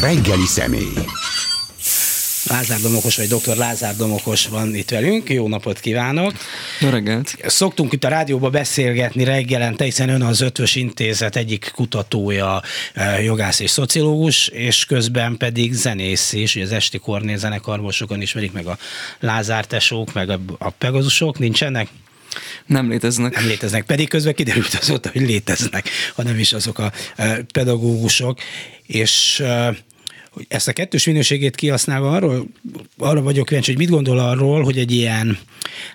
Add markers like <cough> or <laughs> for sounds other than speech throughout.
Reggeli személy. Lázár Domokos, vagy dr. Lázár Domokos van itt velünk. Jó napot kívánok! Jó reggelt! Szoktunk itt a rádióba beszélgetni reggelente, hiszen ön az Ötvös Intézet egyik kutatója, eh, jogász és szociológus, és közben pedig zenész is, az Esti Kornél zenekarból sokan ismerik meg a Lázár tesók, meg a, a Pegazusok, nincsenek? Nem léteznek. Nem léteznek, pedig közben kiderült azóta, hogy léteznek, hanem is azok a eh, pedagógusok, és eh, hogy ezt a kettős minőségét kihasználva arról, arra vagyok kíváncsi, hogy mit gondol arról, hogy egy ilyen,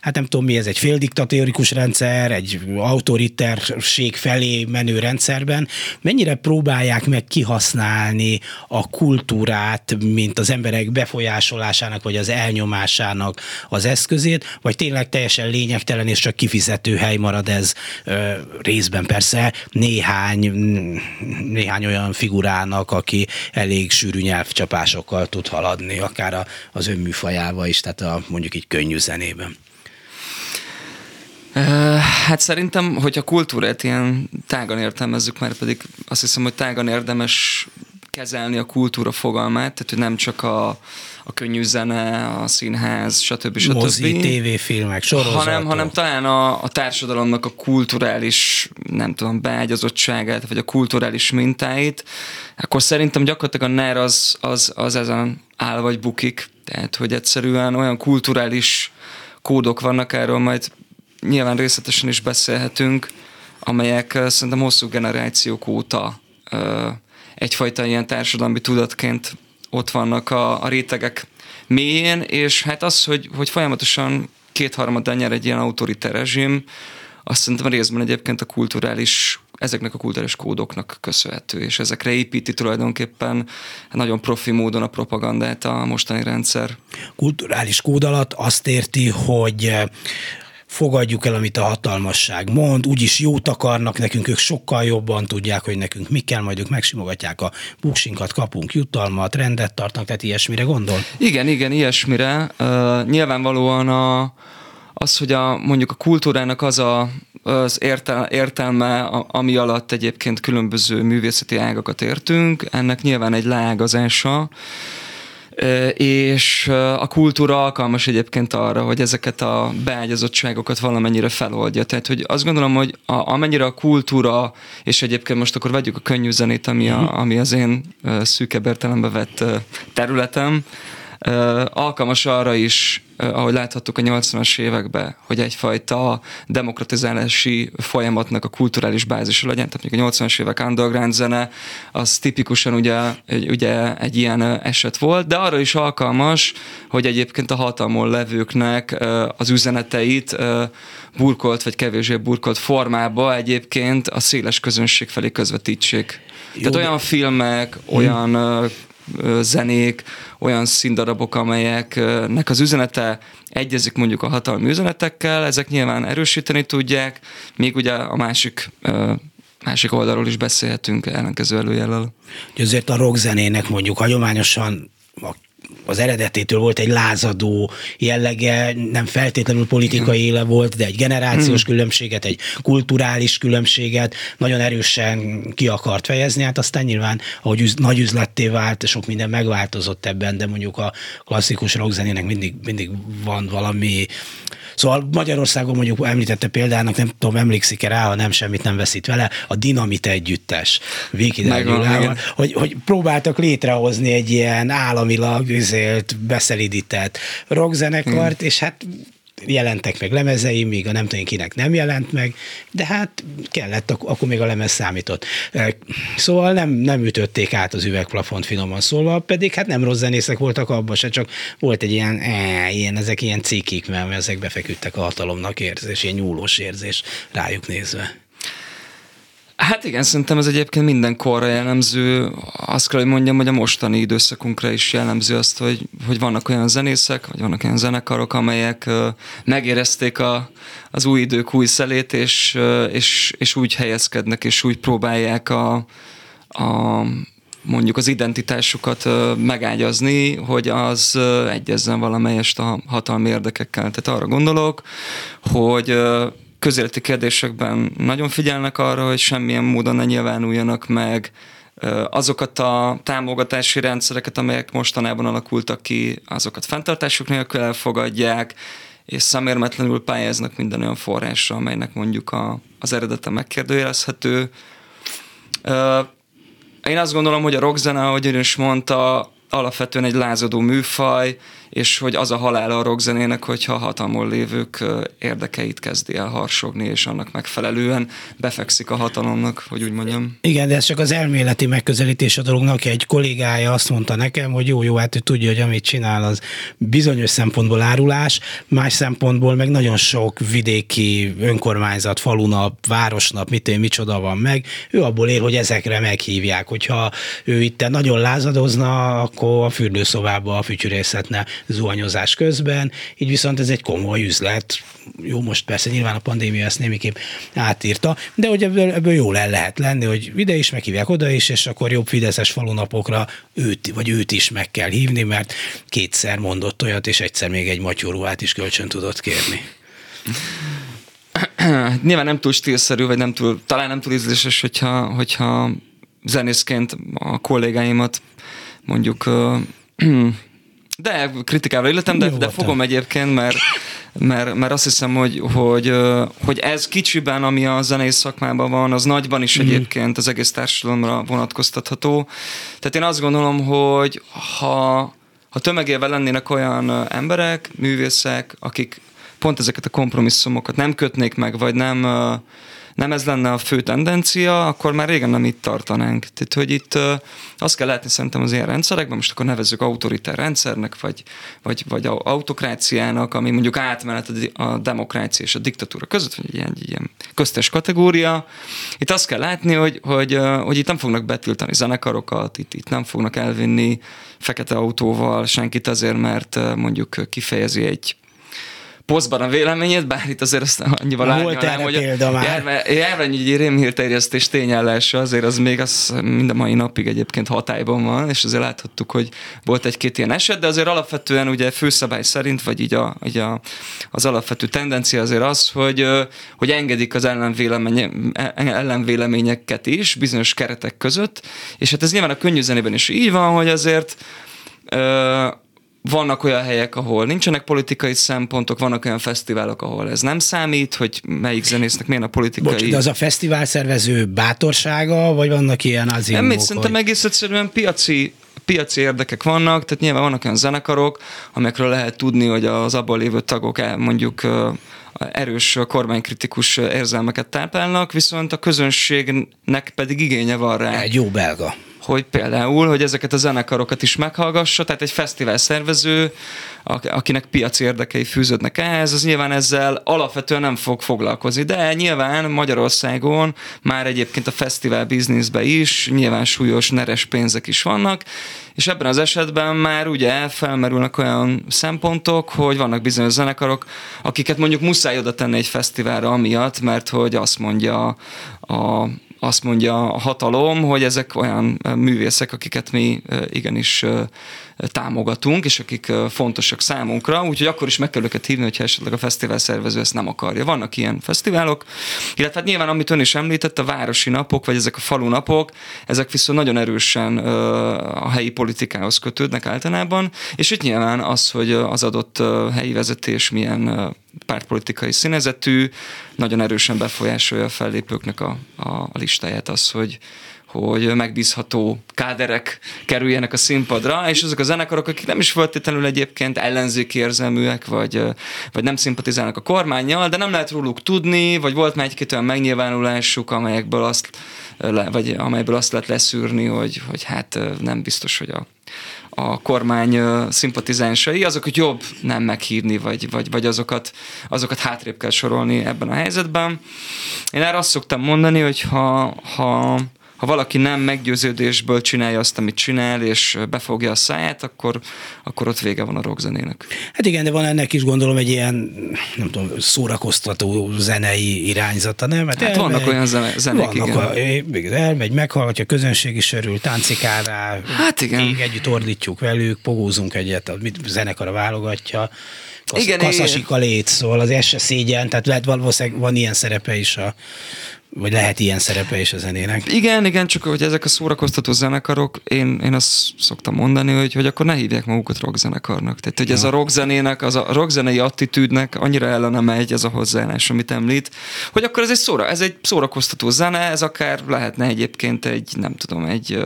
hát nem tudom mi ez, egy féldiktatórikus rendszer, egy autoriterség felé menő rendszerben, mennyire próbálják meg kihasználni a kultúrát, mint az emberek befolyásolásának, vagy az elnyomásának az eszközét, vagy tényleg teljesen lényegtelen és csak kifizető hely marad ez ö, részben persze néhány, néhány olyan figurának, aki elég sűrű nyelvcsapásokkal tud haladni, akár az önműfajával is, tehát a, mondjuk így könnyű zenében. Hát szerintem, hogy a kultúrát ilyen tágan értelmezzük, mert pedig azt hiszem, hogy tágan érdemes kezelni a kultúra fogalmát, tehát hogy nem csak a, a könnyű zene, a színház, stb. stb. Mozi, tévéfilmek, sorozatok. Hanem, hanem talán a, a társadalomnak a kulturális, nem tudom, beágyazottságát, vagy a kulturális mintáit, akkor szerintem gyakorlatilag a NER az, az, az ezen áll vagy bukik. Tehát, hogy egyszerűen olyan kulturális kódok vannak, erről majd nyilván részletesen is beszélhetünk, amelyek szerintem hosszú generációk óta egyfajta ilyen társadalmi tudatként ott vannak a, a rétegek mélyén, és hát az, hogy, hogy folyamatosan kétharmaddal nyer egy ilyen autoritár rezsim, azt szerintem részben egyébként a kulturális, ezeknek a kulturális kódoknak köszönhető, és ezekre építi tulajdonképpen nagyon profi módon a propagandát a mostani rendszer. Kulturális kód alatt azt érti, hogy fogadjuk el, amit a hatalmasság mond, úgyis jót akarnak nekünk, ők sokkal jobban tudják, hogy nekünk mi kell, majd ők megsimogatják a buksinkat, kapunk jutalmat, rendet tartnak, tehát ilyesmire gondol? Igen, igen, ilyesmire. Uh, nyilvánvalóan a, az, hogy a, mondjuk a kultúrának az a, az értel, értelme, ami alatt egyébként különböző művészeti ágakat értünk, ennek nyilván egy leágazása, és a kultúra alkalmas egyébként arra, hogy ezeket a beágyazottságokat valamennyire feloldja. Tehát, hogy azt gondolom, hogy a, amennyire a kultúra, és egyébként most akkor vegyük a könnyű zenét, ami, a, mhm. ami az én szűkebb értelembe vett területem, alkalmas arra is, ahogy láthattuk a 80-as években, hogy egyfajta demokratizálási folyamatnak a kulturális bázisa legyen. Tehát mondjuk a 80-as évek underground zene, az tipikusan ugye, ugye egy ilyen eset volt, de arra is alkalmas, hogy egyébként a hatalmon levőknek az üzeneteit burkolt vagy kevésbé burkolt formába egyébként a széles közönség felé közvetítsék. Jó, Tehát olyan filmek, olyan zenék, olyan színdarabok, amelyeknek az üzenete egyezik mondjuk a hatalmi üzenetekkel, ezek nyilván erősíteni tudják, még ugye a másik másik oldalról is beszélhetünk ellenkező előjellel. Azért a rockzenének mondjuk hagyományosan a az eredetétől volt egy lázadó jellege, nem feltétlenül politikai éle volt, de egy generációs hmm. különbséget, egy kulturális különbséget nagyon erősen ki akart fejezni, hát aztán nyilván, ahogy üz, nagy üzletté vált, sok minden megváltozott ebben, de mondjuk a klasszikus rockzenének mindig, mindig van valami Szóval Magyarországon mondjuk említette példának, nem tudom, emlékszik-e rá, ha nem, semmit nem veszít vele, a Dinamit együttes Véki hogy, hogy próbáltak létrehozni egy ilyen államilag üzélt, beszelidített rockzenekart, hmm. és hát jelentek meg lemezei, míg a nem tudom kinek nem jelent meg, de hát kellett, akkor még a lemez számított. Szóval nem, nem ütötték át az üvegplafont finoman szólva, pedig hát nem rossz zenészek voltak abban se, csak volt egy ilyen, e, ilyen ezek ilyen cikik, mert ezek befeküdtek a hatalomnak érzés, ilyen nyúlós érzés rájuk nézve. Hát igen, szerintem ez egyébként minden korra jellemző. Azt kell, hogy mondjam, hogy a mostani időszakunkra is jellemző azt, hogy, hogy vannak olyan zenészek, vagy vannak olyan zenekarok, amelyek uh, megérezték a, az új idők új szelét, és, uh, és, és úgy helyezkednek, és úgy próbálják a, a mondjuk az identitásukat uh, megágyazni, hogy az uh, egyezzen valamelyest a hatalmi érdekekkel. Tehát arra gondolok, hogy uh, közéleti kérdésekben nagyon figyelnek arra, hogy semmilyen módon ne nyilvánuljanak meg azokat a támogatási rendszereket, amelyek mostanában alakultak ki, azokat fenntartásuk nélkül elfogadják, és szemérmetlenül pályáznak minden olyan forrásra, amelynek mondjuk a, az eredete megkérdőjelezhető. Én azt gondolom, hogy a rockzene, ahogy ön is mondta, alapvetően egy lázadó műfaj, és hogy az a halál a rockzenének, hogyha a hatalmon lévők érdekeit kezdi el harsogni, és annak megfelelően befekszik a hatalomnak, hogy úgy mondjam. Igen, de ez csak az elméleti megközelítés a dolognak. Egy kollégája azt mondta nekem, hogy jó, jó, hát ő tudja, hogy amit csinál, az bizonyos szempontból árulás, más szempontból meg nagyon sok vidéki önkormányzat, falunap, városnap, mit én, micsoda van meg. Ő abból él, hogy ezekre meghívják. Hogyha ő itt nagyon lázadozna, akkor a fürdőszobába a fütyűrészetne zuhanyozás közben, így viszont ez egy komoly üzlet. Jó, most persze nyilván a pandémia ezt némiképp átírta, de hogy ebből, ebből jól el lehet lenni, hogy ide is meghívják oda is, és akkor jobb fideszes falunapokra őt, vagy őt is meg kell hívni, mert kétszer mondott olyat, és egyszer még egy matyóruhát is kölcsön tudott kérni. Nyilván nem túl stílszerű, vagy nem túl, talán nem túl ízléses, hogyha, hogyha zenészként a kollégáimat mondjuk De kritikával illetem, de, de fogom egyébként, mert, mert, mert azt hiszem, hogy, hogy, hogy ez kicsiben, ami a zenei szakmában van, az nagyban is mm. egyébként az egész társadalomra vonatkoztatható. Tehát én azt gondolom, hogy ha, ha tömegével lennének olyan emberek, művészek, akik pont ezeket a kompromisszumokat nem kötnék meg, vagy nem nem ez lenne a fő tendencia, akkor már régen nem itt tartanánk. Tehát, hogy itt azt kell látni szerintem az ilyen rendszerekben, most akkor nevezzük autoritár rendszernek, vagy, vagy, vagy autokráciának, ami mondjuk átmenet a demokrácia és a diktatúra között, vagy egy ilyen, egy ilyen köztes kategória. Itt azt kell látni, hogy, hogy, hogy itt nem fognak betiltani zenekarokat, itt, itt nem fognak elvinni fekete autóval senkit azért, mert mondjuk kifejezi egy posztban a véleményét, bár itt azért azt annyival árnyalnám, hogy a járványügyi rémhírterjesztés tényállása azért az még az mind a mai napig egyébként hatályban van, és azért láthattuk, hogy volt egy-két ilyen eset, de azért alapvetően ugye főszabály szerint, vagy így, a, így a, az alapvető tendencia azért az, hogy, hogy engedik az ellenvéleménye, ellenvéleményeket is bizonyos keretek között, és hát ez nyilván a könnyű zenében is így van, hogy azért vannak olyan helyek, ahol nincsenek politikai szempontok, vannak olyan fesztiválok, ahol ez nem számít, hogy melyik zenésznek milyen a politikai... Bocs, de az a fesztivál szervező bátorsága, vagy vannak ilyen az Nem, mit szerintem hogy... egész egyszerűen piaci piaci érdekek vannak, tehát nyilván vannak olyan zenekarok, amelyekről lehet tudni, hogy az abban lévő tagok el, mondjuk erős kormánykritikus érzelmeket táplálnak, viszont a közönségnek pedig igénye van rá. Egy jó belga hogy például, hogy ezeket a zenekarokat is meghallgassa, tehát egy fesztivál szervező, akinek piaci érdekei fűződnek ehhez, az nyilván ezzel alapvetően nem fog foglalkozni, de nyilván Magyarországon már egyébként a fesztivál bizniszben is nyilván súlyos neres pénzek is vannak, és ebben az esetben már ugye felmerülnek olyan szempontok, hogy vannak bizonyos zenekarok, akiket mondjuk muszáj oda tenni egy fesztiválra amiatt, mert hogy azt mondja a azt mondja a hatalom, hogy ezek olyan művészek, akiket mi igenis támogatunk, és akik fontosak számunkra, úgyhogy akkor is meg kell őket hívni, hogyha esetleg a fesztivál szervező ezt nem akarja. Vannak ilyen fesztiválok, illetve hát nyilván, amit ön is említett, a városi napok, vagy ezek a falu napok, ezek viszont nagyon erősen a helyi politikához kötődnek általában, és itt nyilván az, hogy az adott helyi vezetés milyen pártpolitikai színezetű, nagyon erősen befolyásolja a fellépőknek a, a listáját az, hogy hogy megbízható káderek kerüljenek a színpadra, és azok a zenekarok, akik nem is feltétlenül egyébként ellenzéki érzelműek, vagy, vagy nem szimpatizálnak a kormányjal, de nem lehet róluk tudni, vagy volt már egy-két olyan megnyilvánulásuk, amelyekből azt, vagy amelyből azt lehet leszűrni, hogy, hogy hát nem biztos, hogy a a kormány szimpatizánsai, azokat jobb nem meghívni, vagy, vagy, vagy azokat, azokat hátrébb kell sorolni ebben a helyzetben. Én erre azt szoktam mondani, hogy ha, ha ha valaki nem meggyőződésből csinálja azt, amit csinál, és befogja a száját, akkor, akkor ott vége van a rockzenének. Hát igen, de van ennek is gondolom egy ilyen, nem tudom, szórakoztató zenei irányzata, nem? Hát, hát elmegy, vannak olyan zene, zenék, vannak igen. A, elmegy, meghallgatja, a közönség is örül, táncikál rá, hát igen. Még együtt ordítjuk velük, pogózunk egyet, a zenekar válogatja. Kasz, igen, kaszasika lét, szóval az se szégyen, tehát lehet valószínűleg van ilyen szerepe is a Vagy lehet ilyen szerepe is a zenének? Igen, igen, csak hogy ezek a szórakoztató zenekarok, én, én azt szoktam mondani, hogy, hogy akkor ne hívják magukat rockzenekarnak. Tehát, hogy ez a rockzenének, az a rockzenei attitűdnek annyira ellene megy ez a hozzáállás, amit említ, hogy akkor ez egy, szóra, ez egy szórakoztató zene, ez akár lehetne egyébként egy, nem tudom, egy,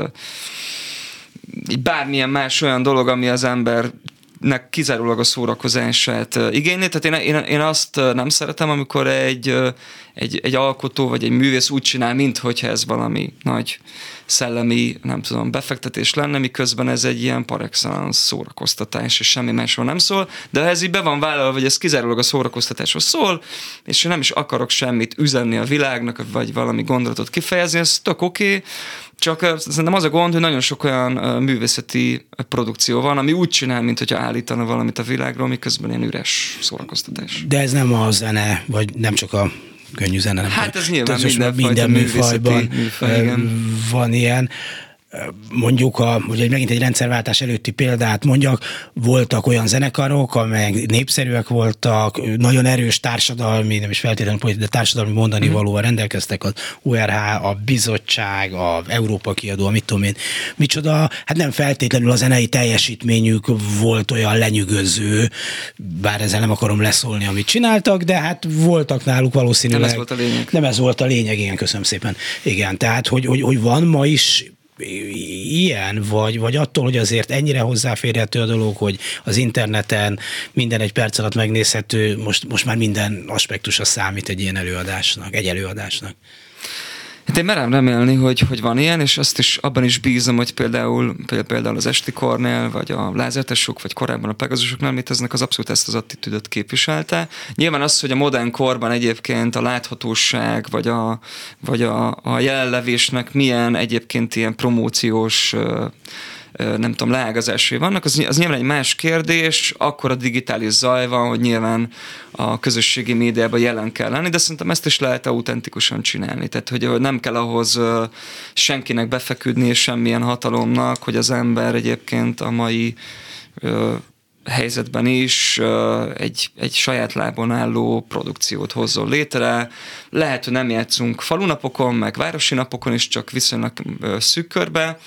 egy bármilyen más olyan dolog, ami az ember nek kizárólag a szórakozását igényli. Tehát én, én, én azt nem szeretem, amikor egy, egy, egy alkotó vagy egy művész úgy csinál, mintha ez valami nagy szellemi, nem tudom, befektetés lenne, miközben ez egy ilyen par szórakoztatás, és semmi másról nem szól, de ha ez így be van vállalva, hogy ez kizárólag a szórakoztatásról szól, és én nem is akarok semmit üzenni a világnak, vagy valami gondolatot kifejezni, ez tök oké, okay, csak szerintem az a gond, hogy nagyon sok olyan művészeti produkció van, ami úgy csinál, mint hogyha állítana valamit a világról, miközben ilyen üres szórakoztatás. De ez nem a zene, vagy nem csak a könnyű zene. Nem hát ez nyilván minden, minden műfajban műfaj, van ilyen mondjuk, a, hogy megint egy rendszerváltás előtti példát mondjak, voltak olyan zenekarok, amelyek népszerűek voltak, nagyon erős társadalmi, nem is feltétlenül politikai, de társadalmi mondani mm. valóan rendelkeztek az URH, a bizottság, a Európa kiadó, mit tudom én, micsoda, hát nem feltétlenül a zenei teljesítményük volt olyan lenyűgöző, bár ezzel nem akarom leszólni, amit csináltak, de hát voltak náluk valószínűleg. Nem ez volt a lényeg. Nem ez volt a lényeg, igen, köszönöm szépen. Igen, tehát, hogy, hogy, hogy van ma is ilyen, vagy, vagy attól, hogy azért ennyire hozzáférhető a dolog, hogy az interneten minden egy perc alatt megnézhető, most, most már minden aspektusa számít egy ilyen előadásnak, egy előadásnak. Hát én merem remélni, hogy, hogy van ilyen, és azt is abban is bízom, hogy például, például az Esti Kornél, vagy a Lázertesok, vagy korábban a Pegazusoknál, mit eznek az abszolút ezt az attitűdöt képviselte. Nyilván az, hogy a modern korban egyébként a láthatóság, vagy a, vagy a, a jelenlevésnek milyen egyébként ilyen promóciós nem tudom, leágazásai vannak, az, az nyilván egy más kérdés, akkor a digitális zaj van, hogy nyilván a közösségi médiában jelen kell lenni, de szerintem ezt is lehet autentikusan csinálni. Tehát, hogy nem kell ahhoz senkinek befeküdni, és semmilyen hatalomnak, hogy az ember egyébként a mai helyzetben is egy, egy saját lábon álló produkciót hozzon létre. Lehet, hogy nem játszunk falunapokon, meg városi napokon is, csak viszonylag szűk körbe,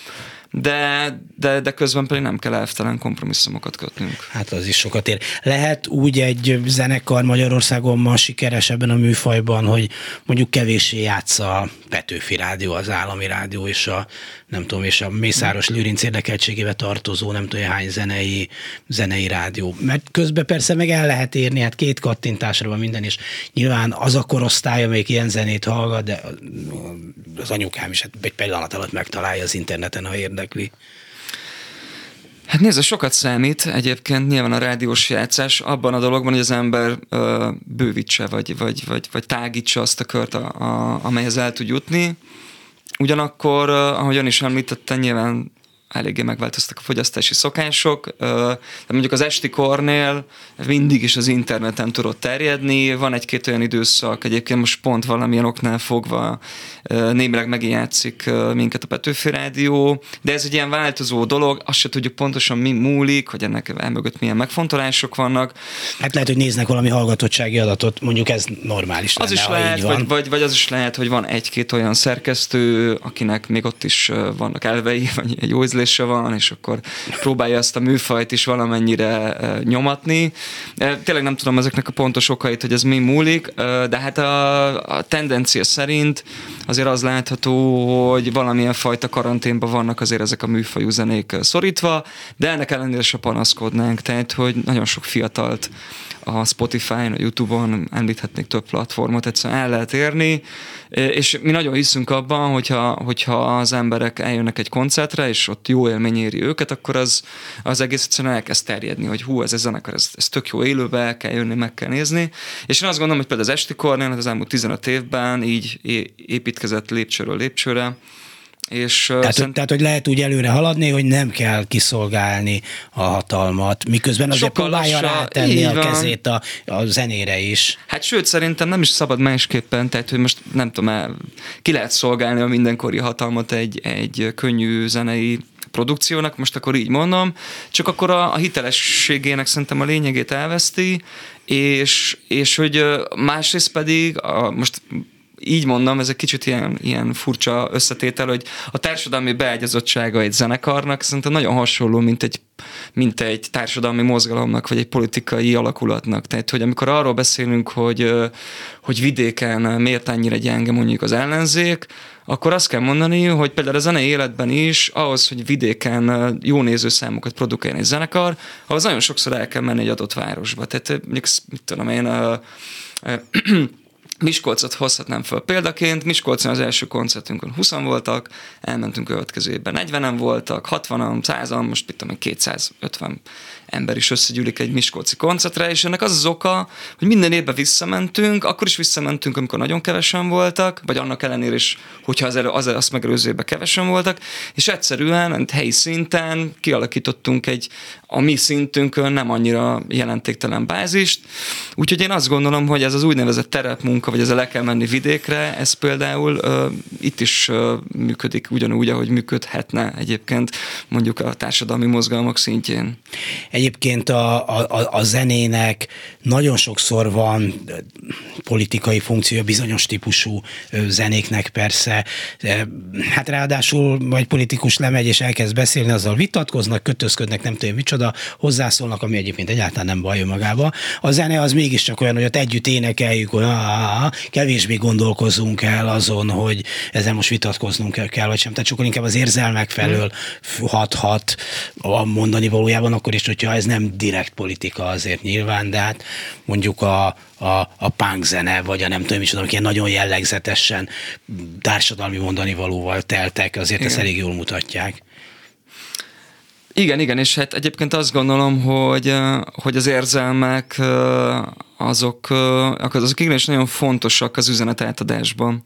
de, de, de közben pedig nem kell elvtelen kompromisszumokat kötnünk. Hát az is sokat ér. Lehet úgy egy zenekar Magyarországon ma sikeres ebben a műfajban, hogy mondjuk kevéssé játsza a Petőfi Rádió, az állami rádió és a nem tudom, és a Mészáros Lőrinc érdekeltségébe tartozó nem tudom, hány zenei, zenei rádió. Mert közben persze meg el lehet érni, hát két kattintásra van minden, és nyilván az a korosztály, amelyik ilyen zenét hallgat, de az anyukám is hát egy pillanat alatt megtalálja az interneten, ha érdekli. Hát nézd, sokat számít egyébként nyilván a rádiós játszás abban a dologban, hogy az ember ö, bővítse, vagy, vagy, vagy, vagy tágítsa azt a kört, a, a, amelyhez el tud jutni. Ugyanakkor, ahogyan is említette, nyilván eléggé megváltoztak a fogyasztási szokások, de mondjuk az esti kornél mindig is az interneten tudott terjedni, van egy-két olyan időszak, egyébként most pont valamilyen oknál fogva némileg megjátszik minket a Petőfi Rádió, de ez egy ilyen változó dolog, azt se tudjuk pontosan mi múlik, hogy ennek elmögött milyen megfontolások vannak. Hát lehet, hogy néznek valami hallgatottsági adatot, mondjuk ez normális Az lenne, is lehet, vagy, vagy, vagy az is lehet, hogy van egy-két olyan szerkesztő, akinek még ott is vannak elvei, vagy egy jó ízlése van, és akkor próbálja ezt a műfajt is valamennyire nyomatni. Tényleg nem tudom ezeknek a pontos okait, hogy ez mi múlik, de hát a, a tendencia szerint azért az látható, hogy valamilyen fajta karanténban vannak azért ezek a műfajú zenék szorítva, de ennek ellenére se panaszkodnánk, tehát hogy nagyon sok fiatalt a Spotify-n, a YouTube-on, említhetnék több platformot, egyszerűen el lehet érni, és mi nagyon hiszünk abban, hogyha, hogyha az emberek eljönnek egy koncertre, és ott jó élmény éri őket, akkor az, az egész egyszerűen elkezd terjedni, hogy hú, ez a zenekar, ez, ez tök jó élőbe, el kell jönni, meg kell nézni. És én azt gondolom, hogy például az Esti Kornél az elmúlt 15 évben így építkezett lépcsőről lépcsőre, és, tehát, szerint... tehát, hogy lehet úgy előre haladni, hogy nem kell kiszolgálni a hatalmat, miközben azért Sokkal próbálja lassan, rátenni a kezét a, a zenére is. Hát sőt, szerintem nem is szabad másképpen, tehát hogy most nem tudom, ki lehet szolgálni a mindenkori hatalmat egy, egy könnyű zenei produkciónak, most akkor így mondom, csak akkor a, a hitelességének szerintem a lényegét elveszti, és, és hogy másrészt pedig, a, most így mondom, ez egy kicsit ilyen, ilyen furcsa összetétel, hogy a társadalmi beágyazottsága egy zenekarnak szerintem nagyon hasonló, mint egy, mint egy társadalmi mozgalomnak, vagy egy politikai alakulatnak. Tehát, hogy amikor arról beszélünk, hogy, hogy vidéken miért annyira gyenge mondjuk az ellenzék, akkor azt kell mondani, hogy például a zenei életben is, ahhoz, hogy vidéken jó nézőszámokat produkálni egy zenekar, ahhoz nagyon sokszor el kell menni egy adott városba. Tehát mondjuk, mit tudom én, Miskolcot hozhatnám föl példaként. Miskolcon az első koncertünkön 20 voltak, elmentünk következő évben 40-en voltak, 60-an, 100-an, most mit tudom 250 ember is összegyűlik egy Miskolci koncertre, és ennek az az oka, hogy minden évben visszamentünk, akkor is visszamentünk, amikor nagyon kevesen voltak, vagy annak ellenére is, hogyha az, elő, az azt megelőző évben kevesen voltak, és egyszerűen helyi szinten kialakítottunk egy a mi szintünkön nem annyira jelentéktelen bázist, úgyhogy én azt gondolom, hogy ez az úgynevezett terepmunka, vagy ez a le kell menni vidékre, ez például uh, itt is uh, működik ugyanúgy, ahogy működhetne egyébként mondjuk a társadalmi mozgalmak szintjén. Egyébként a, a, a zenének nagyon sokszor van politikai funkciója, bizonyos típusú zenéknek persze. Hát ráadásul vagy politikus lemegy és elkezd beszélni, azzal vitatkoznak, kötözködnek, nem tudom micsoda, hozzászólnak, ami egyébként egyáltalán nem baj magába. A zene az mégiscsak olyan, hogy ott együtt énekeljük, hogy kevésbé gondolkozunk el azon, hogy ezzel most vitatkoznunk kell, kell vagy sem. Tehát sokkal inkább az érzelmek felől hathat a mondani valójában, akkor is, hogyha ez nem direkt politika azért nyilván, de hát mondjuk a, a, a punk zene, vagy a nem tudom is, amik ilyen nagyon jellegzetesen társadalmi mondani valóval teltek, azért Igen. ezt elég jól mutatják. Igen, igen, és hát egyébként azt gondolom, hogy, hogy az érzelmek azok, azok igenis nagyon fontosak az üzenet átadásban.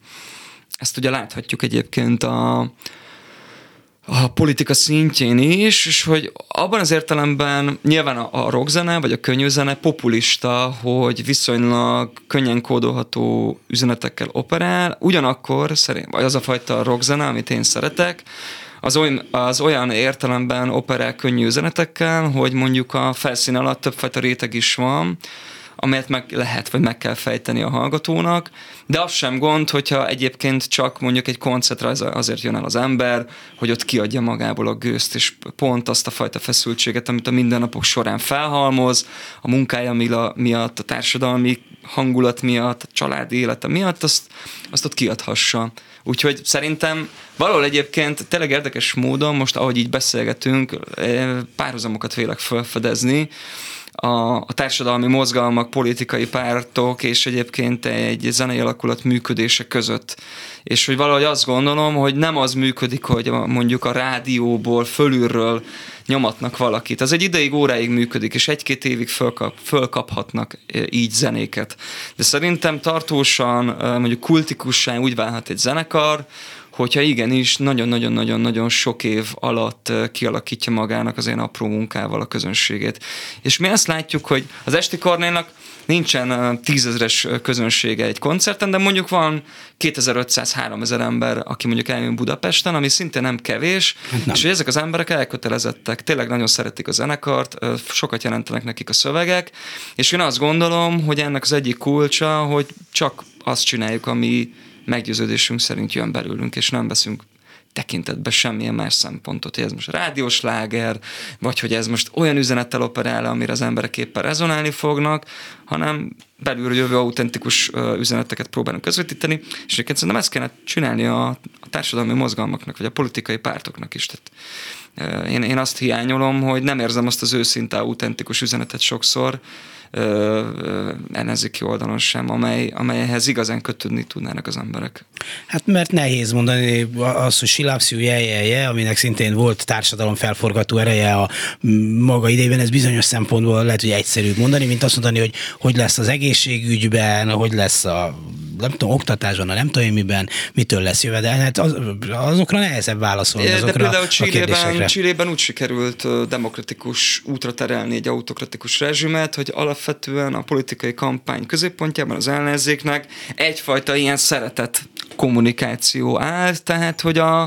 Ezt ugye láthatjuk egyébként a, a politika szintjén is, és hogy abban az értelemben nyilván a, a rockzene vagy a könnyűzene populista, hogy viszonylag könnyen kódolható üzenetekkel operál, ugyanakkor szerint, vagy az a fajta rockzene, amit én szeretek, az olyan, az olyan értelemben operál könnyű üzenetekkel, hogy mondjuk a felszín alatt többfajta réteg is van, amelyet meg lehet, vagy meg kell fejteni a hallgatónak, de az sem gond, hogyha egyébként csak mondjuk egy koncertre azért jön el az ember, hogy ott kiadja magából a gőzt, és pont azt a fajta feszültséget, amit a mindennapok során felhalmoz, a munkája miatt, a társadalmi hangulat miatt, a családi élete miatt, azt, azt ott kiadhassa. Úgyhogy szerintem valahol egyébként tényleg érdekes módon, most ahogy így beszélgetünk, eh, párhuzamokat vélek felfedezni, a, a társadalmi mozgalmak, politikai pártok és egyébként egy zenei alakulat működése között. És hogy valahogy azt gondolom, hogy nem az működik, hogy mondjuk a rádióból fölülről nyomatnak valakit. Az egy ideig, óráig működik, és egy-két évig fölkap, fölkaphatnak e, így zenéket. De szerintem tartósan, e, mondjuk kultikussá úgy válhat egy zenekar, hogyha igenis nagyon-nagyon-nagyon-nagyon sok év alatt kialakítja magának az én apró munkával a közönségét. És mi azt látjuk, hogy az Esti Kornélnak nincsen tízezres közönsége egy koncerten, de mondjuk van 2500-3000 ember, aki mondjuk eljön Budapesten, ami szintén nem kevés, hát nem. és hogy ezek az emberek elkötelezettek, tényleg nagyon szeretik a zenekart, sokat jelentenek nekik a szövegek, és én azt gondolom, hogy ennek az egyik kulcsa, hogy csak azt csináljuk, ami meggyőződésünk szerint jön belőlünk, és nem veszünk tekintetben semmilyen más szempontot, hogy ez most rádiós láger, vagy hogy ez most olyan üzenettel operál, amire az emberek éppen rezonálni fognak, hanem belülről jövő autentikus üzeneteket próbálunk közvetíteni, és egyébként szerintem ezt kellene csinálni a, a társadalmi mozgalmaknak, vagy a politikai pártoknak is. Tehát, én, én azt hiányolom, hogy nem érzem azt az őszinte autentikus üzenetet sokszor, ellenzéki oldalon sem, amely, amelyhez igazán kötődni tudnának az emberek. Hát mert nehéz mondani az, hogy silápsziú jeljelje, aminek szintén volt társadalom felforgató ereje a maga idejében, ez bizonyos szempontból lehet, hogy egyszerűbb mondani, mint azt mondani, hogy hogy lesz az egészségügyben, hogy lesz a nem tudom, oktatásban, a nem tudom miben, mitől lesz jövedelme, hát az, azokra nehezebb válaszolni. Azokra De például Csillében, Csillében úgy sikerült demokratikus útra terelni egy autokratikus rezsimet, hogy alapvetően a politikai kampány középpontjában az ellenzéknek egyfajta ilyen szeretet kommunikáció áll, tehát hogy a,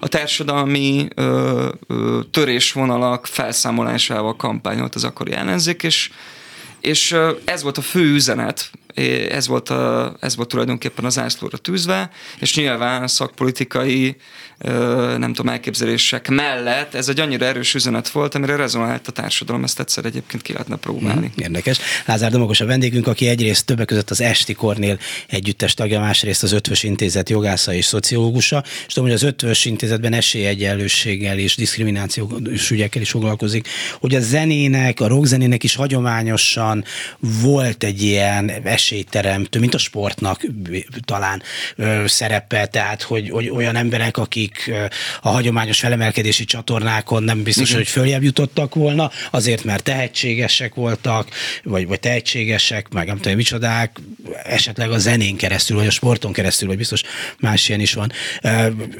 a társadalmi ö, ö, törésvonalak felszámolásával kampányolt az akkori ellenzék, és és ez volt a fő üzenet, ez volt, a, ez volt tulajdonképpen az ászlóra tűzve, és nyilván szakpolitikai nem tudom, elképzelések mellett ez egy annyira erős üzenet volt, amire rezonált a társadalom, ezt egyszer egyébként ki lehetne próbálni. Mm, érdekes. Lázár Domokos a vendégünk, aki egyrészt többek között az Esti Kornél együttes tagja, másrészt az Ötvös Intézet jogásza és szociológusa, és tudom, hogy az Ötvös Intézetben esélyegyenlőséggel és diszkriminációs ügyekkel is foglalkozik, hogy a zenének, a rockzenének is hagyományosan volt egy ilyen esélyteremtő, mint a sportnak talán szerepe, tehát hogy, hogy olyan emberek, akik a hagyományos felemelkedési csatornákon nem biztos, hogy följebb jutottak volna, azért mert tehetségesek voltak, vagy, vagy tehetségesek, meg nem tudom, micsodák, esetleg a zenén keresztül, vagy a sporton keresztül, vagy biztos más ilyen is van,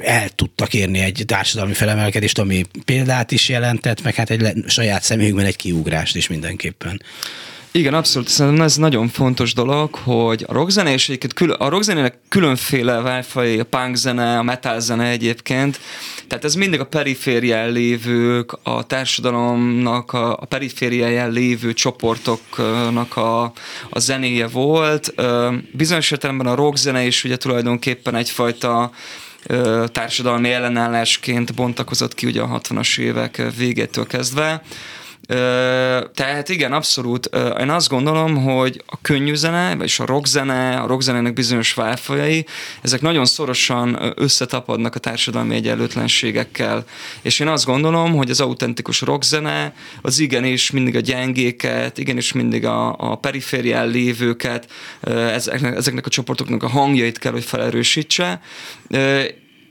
el tudtak érni egy társadalmi felemelkedést, ami példát is jelentett, meg hát egy saját személyükben egy kiugrást is mindenképpen. Igen, abszolút. Szerintem ez nagyon fontos dolog, hogy a rockzene és egyébként a rockzenének különféle válfai, a punk zene, a metal zene egyébként, tehát ez mindig a periférián lévők, a társadalomnak, a, a perifériáján lévő csoportoknak a, a zenéje volt. Bizonyos értelemben a rockzene is ugye tulajdonképpen egyfajta társadalmi ellenállásként bontakozott ki ugye a 60-as évek végétől kezdve. Tehát igen, abszolút. Én azt gondolom, hogy a könnyű zene, vagyis a rockzene, a rockzenének bizonyos válfajai, ezek nagyon szorosan összetapadnak a társadalmi egyenlőtlenségekkel. És én azt gondolom, hogy az autentikus rockzene az igenis mindig a gyengéket, igenis mindig a, a periférián lévőket, ezeknek, ezeknek a csoportoknak a hangjait kell, hogy felerősítse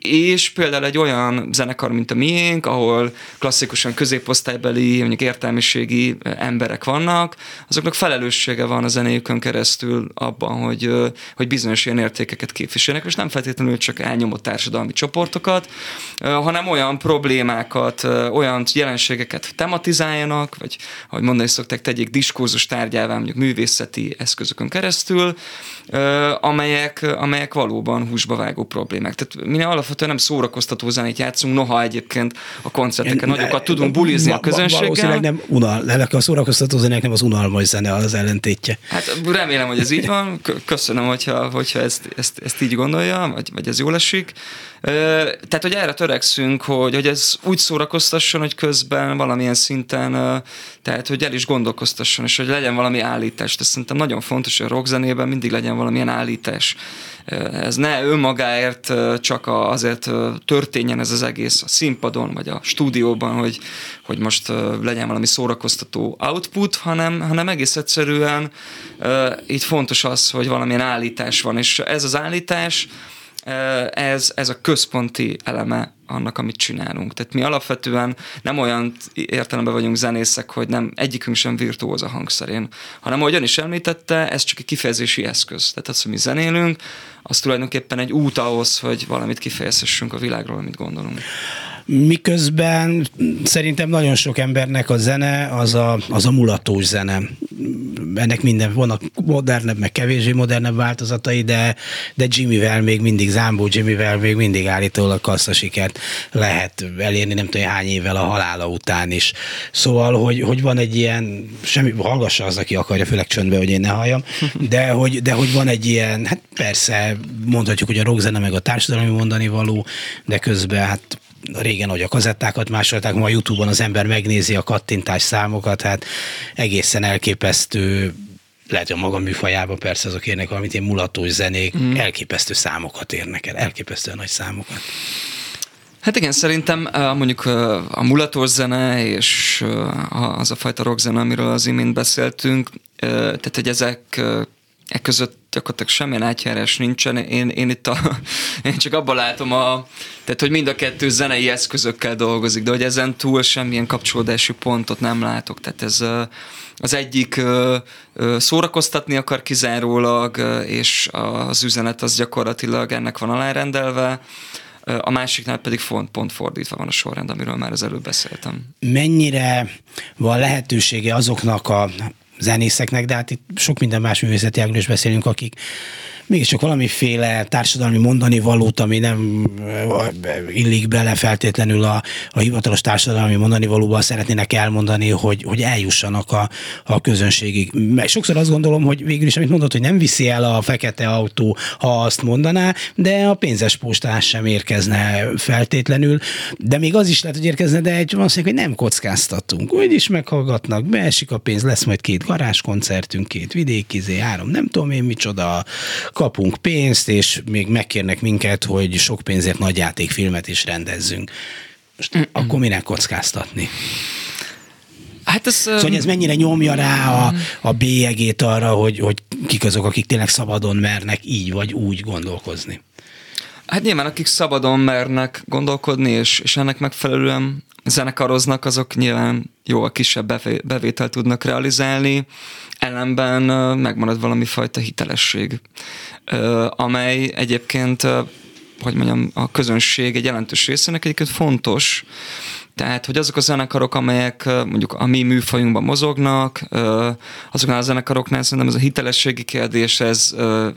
és például egy olyan zenekar, mint a miénk, ahol klasszikusan középosztálybeli, mondjuk értelmiségi emberek vannak, azoknak felelőssége van a zenéjükön keresztül abban, hogy, hogy bizonyos ilyen értékeket képviselnek, és nem feltétlenül csak elnyomott társadalmi csoportokat, hanem olyan problémákat, olyan jelenségeket tematizáljanak, vagy ahogy mondani szokták, tegyék diskurzus tárgyává, mondjuk művészeti eszközökön keresztül, amelyek, amelyek valóban húsba vágó problémák. Tehát mi alapvetően nem szórakoztató zenét játszunk, noha egyébként a koncerteken nagyokat tudunk bulizni a közönséggel. Valószínűleg nem unal, a szórakoztató zenék nem az unalmas zene az ellentétje. Hát remélem, hogy ez így van. Köszönöm, hogyha, hogyha ezt, ezt, ezt így gondolja, vagy, vagy ez jól esik. Tehát, hogy erre törekszünk, hogy, hogy ez úgy szórakoztasson, hogy közben valamilyen szinten, tehát, hogy el is gondolkoztasson, és hogy legyen valami állítás. Ez szerintem nagyon fontos, hogy a rockzenében mindig legyen valamilyen állítás. Ez ne önmagáért csak azért történjen ez az egész a színpadon, vagy a stúdióban, hogy, hogy most legyen valami szórakoztató output, hanem, hanem egész egyszerűen itt fontos az, hogy valamilyen állítás van, és ez az állítás, ez, ez a központi eleme annak, amit csinálunk. Tehát mi alapvetően nem olyan értelemben vagyunk zenészek, hogy nem egyikünk sem virtuóz a hangszerén, hanem ahogyan is említette, ez csak egy kifejezési eszköz. Tehát az, hogy mi zenélünk, az tulajdonképpen egy út ahhoz, hogy valamit kifejezhessünk a világról, amit gondolunk. Miközben szerintem nagyon sok embernek a zene az a, az a mulatós zene. Ennek minden, vannak modernebb, meg kevésbé modernebb változatai, de, de Jimmyvel még mindig, Zámbó Jimmyvel még mindig állítólag kassza sikert lehet elérni, nem tudom hány évvel a halála után is. Szóval, hogy, hogy van egy ilyen, semmi, hallgassa az, aki akarja, főleg csöndbe, hogy én ne halljam, de hogy, de hogy van egy ilyen, hát persze mondhatjuk, hogy a rockzene meg a társadalmi mondani való, de közben hát régen, hogy a kazettákat másolták, ma a Youtube-on az ember megnézi a kattintás számokat, hát egészen elképesztő lehet, hogy a maga műfajában persze azok érnek valamit, ilyen mulatós zenék, mm. elképesztő számokat érnek el, elképesztően nagy számokat. Hát igen, szerintem mondjuk a mulatós zene és az a fajta rockzene, amiről az imént beszéltünk, tehát hogy ezek e között gyakorlatilag semmilyen átjárás nincsen. Én, én itt a, <laughs> én csak abban látom, a, tehát, hogy mind a kettő zenei eszközökkel dolgozik, de hogy ezen túl semmilyen kapcsolódási pontot nem látok. Tehát ez az egyik szórakoztatni akar kizárólag, és az üzenet az gyakorlatilag ennek van alárendelve a másiknál pedig pont, pont fordítva van a sorrend, amiről már az előbb beszéltem. Mennyire van lehetősége azoknak a zenészeknek, de hát itt sok minden más művészeti ágról is beszélünk, akik mégiscsak valamiféle társadalmi mondani valót, ami nem illik bele feltétlenül a, a hivatalos társadalmi mondani valóban szeretnének elmondani, hogy, hogy eljussanak a, a közönségig. Sokszor azt gondolom, hogy végül is, amit mondod, hogy nem viszi el a fekete autó, ha azt mondaná, de a pénzes postás sem érkezne feltétlenül, de még az is lehet, hogy érkezne, de egy van hogy nem kockáztatunk. Úgy is meghallgatnak, beesik a pénz, lesz majd két garázskoncertünk, két vidékizé, három, nem tudom én micsoda, kapunk pénzt, és még megkérnek minket, hogy sok pénzért nagy játékfilmet is rendezzünk. Most Mm-mm. akkor minek kockáztatni? Hát ez, szóval ez mennyire nyomja rá a, a bélyegét arra, hogy, hogy kik azok, akik tényleg szabadon mernek így vagy úgy gondolkozni? Hát nyilván akik szabadon mernek gondolkodni, és, és ennek megfelelően zenekaroznak, azok nyilván jóval kisebb bevételt tudnak realizálni, ellenben megmarad valami fajta hitelesség, amely egyébként hogy mondjam, a közönség egy jelentős részének egyébként fontos, tehát, hogy azok a zenekarok, amelyek mondjuk a mi műfajunkban mozognak, azoknál a zenekaroknál szerintem ez a hitelességi kérdés, ez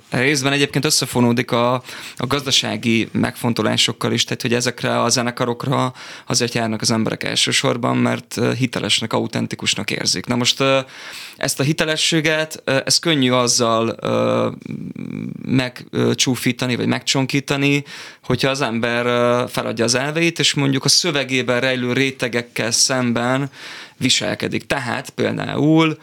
részben egyébként összefonódik a, a gazdasági megfontolásokkal is, tehát hogy ezekre a zenekarokra azért járnak az emberek elsősorban, mert hitelesnek, autentikusnak érzik. Na most ezt a hitelességet, ez könnyű azzal megcsúfítani, vagy megcsonkítani, hogyha az ember feladja az elveit, és mondjuk a szövegében rejlő rétegekkel szemben viselkedik. Tehát például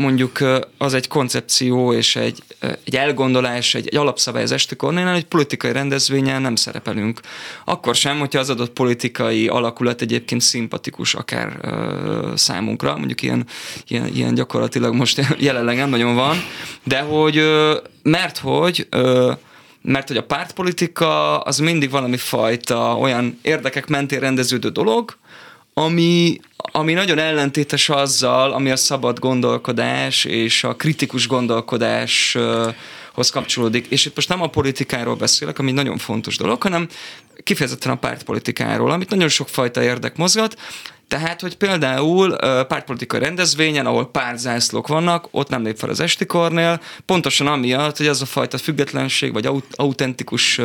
mondjuk az egy koncepció és egy, egy elgondolás, egy, egy alapszabály az esti kornénál, egy politikai rendezvényen nem szerepelünk. Akkor sem, hogyha az adott politikai alakulat egyébként szimpatikus akár ö, számunkra, mondjuk ilyen, ilyen, ilyen gyakorlatilag most <laughs> jelenleg nem nagyon van, de hogy ö, mert hogy ö, mert hogy a pártpolitika az mindig valami fajta olyan érdekek mentén rendeződő dolog, ami, ami nagyon ellentétes azzal, ami a szabad gondolkodás és a kritikus gondolkodáshoz kapcsolódik. És itt most nem a politikáról beszélek, ami nagyon fontos dolog, hanem kifejezetten a pártpolitikáról, amit nagyon sokfajta érdek mozgat, tehát, hogy például pártpolitikai rendezvényen, ahol pártzászlók vannak, ott nem lép fel az estikornél, pontosan amiatt, hogy az a fajta függetlenség vagy autentikus